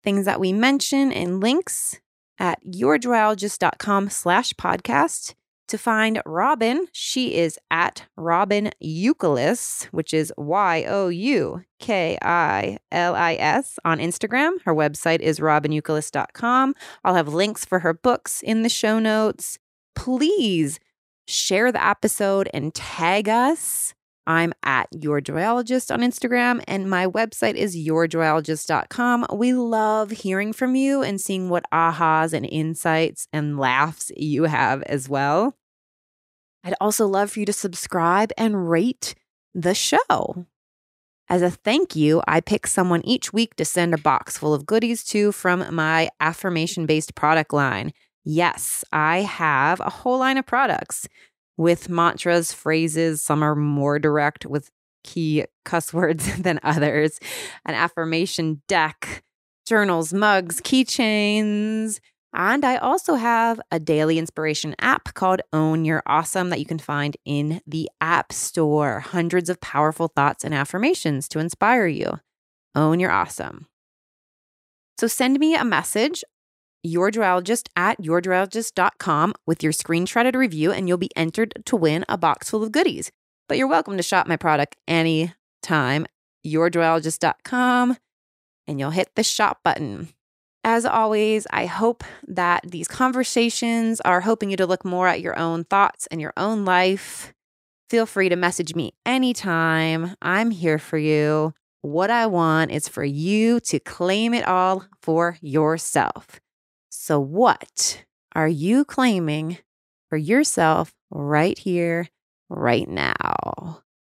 A: things that we mention, and links at yourjoyologist.com slash podcast. To find Robyn, she is at Robyn Youkilis, which is Y O U K I L I S on Instagram. Her website is robynyoukilis.com. I'll have links for her books in the show notes. Please share the episode and tag us. I'm at Your Joyologist on Instagram, and my website is yourjoyologist.com. We love hearing from you and seeing what ahas and insights and laughs you have as well. I'd also love for you to subscribe and rate the show. As a thank you, I pick someone each week to send a box full of goodies to from my affirmation based product line. Yes, I have a whole line of products with mantras, phrases. Some are more direct with key cuss words than others. An affirmation deck, journals, mugs, keychains. And I also have a daily inspiration app called Own Your Awesome that you can find in the App Store. Hundreds of powerful thoughts and affirmations to inspire you. Own Your Awesome. So send me a message yourjoyologist at yourjoyologist.com with your screenshotted review, and you'll be entered to win a box full of goodies. But you're welcome to shop my product anytime. Yourjoyologist.com, and you'll hit the shop button. As always, I hope that these conversations are helping you to look more at your own thoughts and your own life. Feel free to message me anytime. I'm here for you. What I want is for you to claim it all for yourself. So, what are you claiming for yourself right here, right now?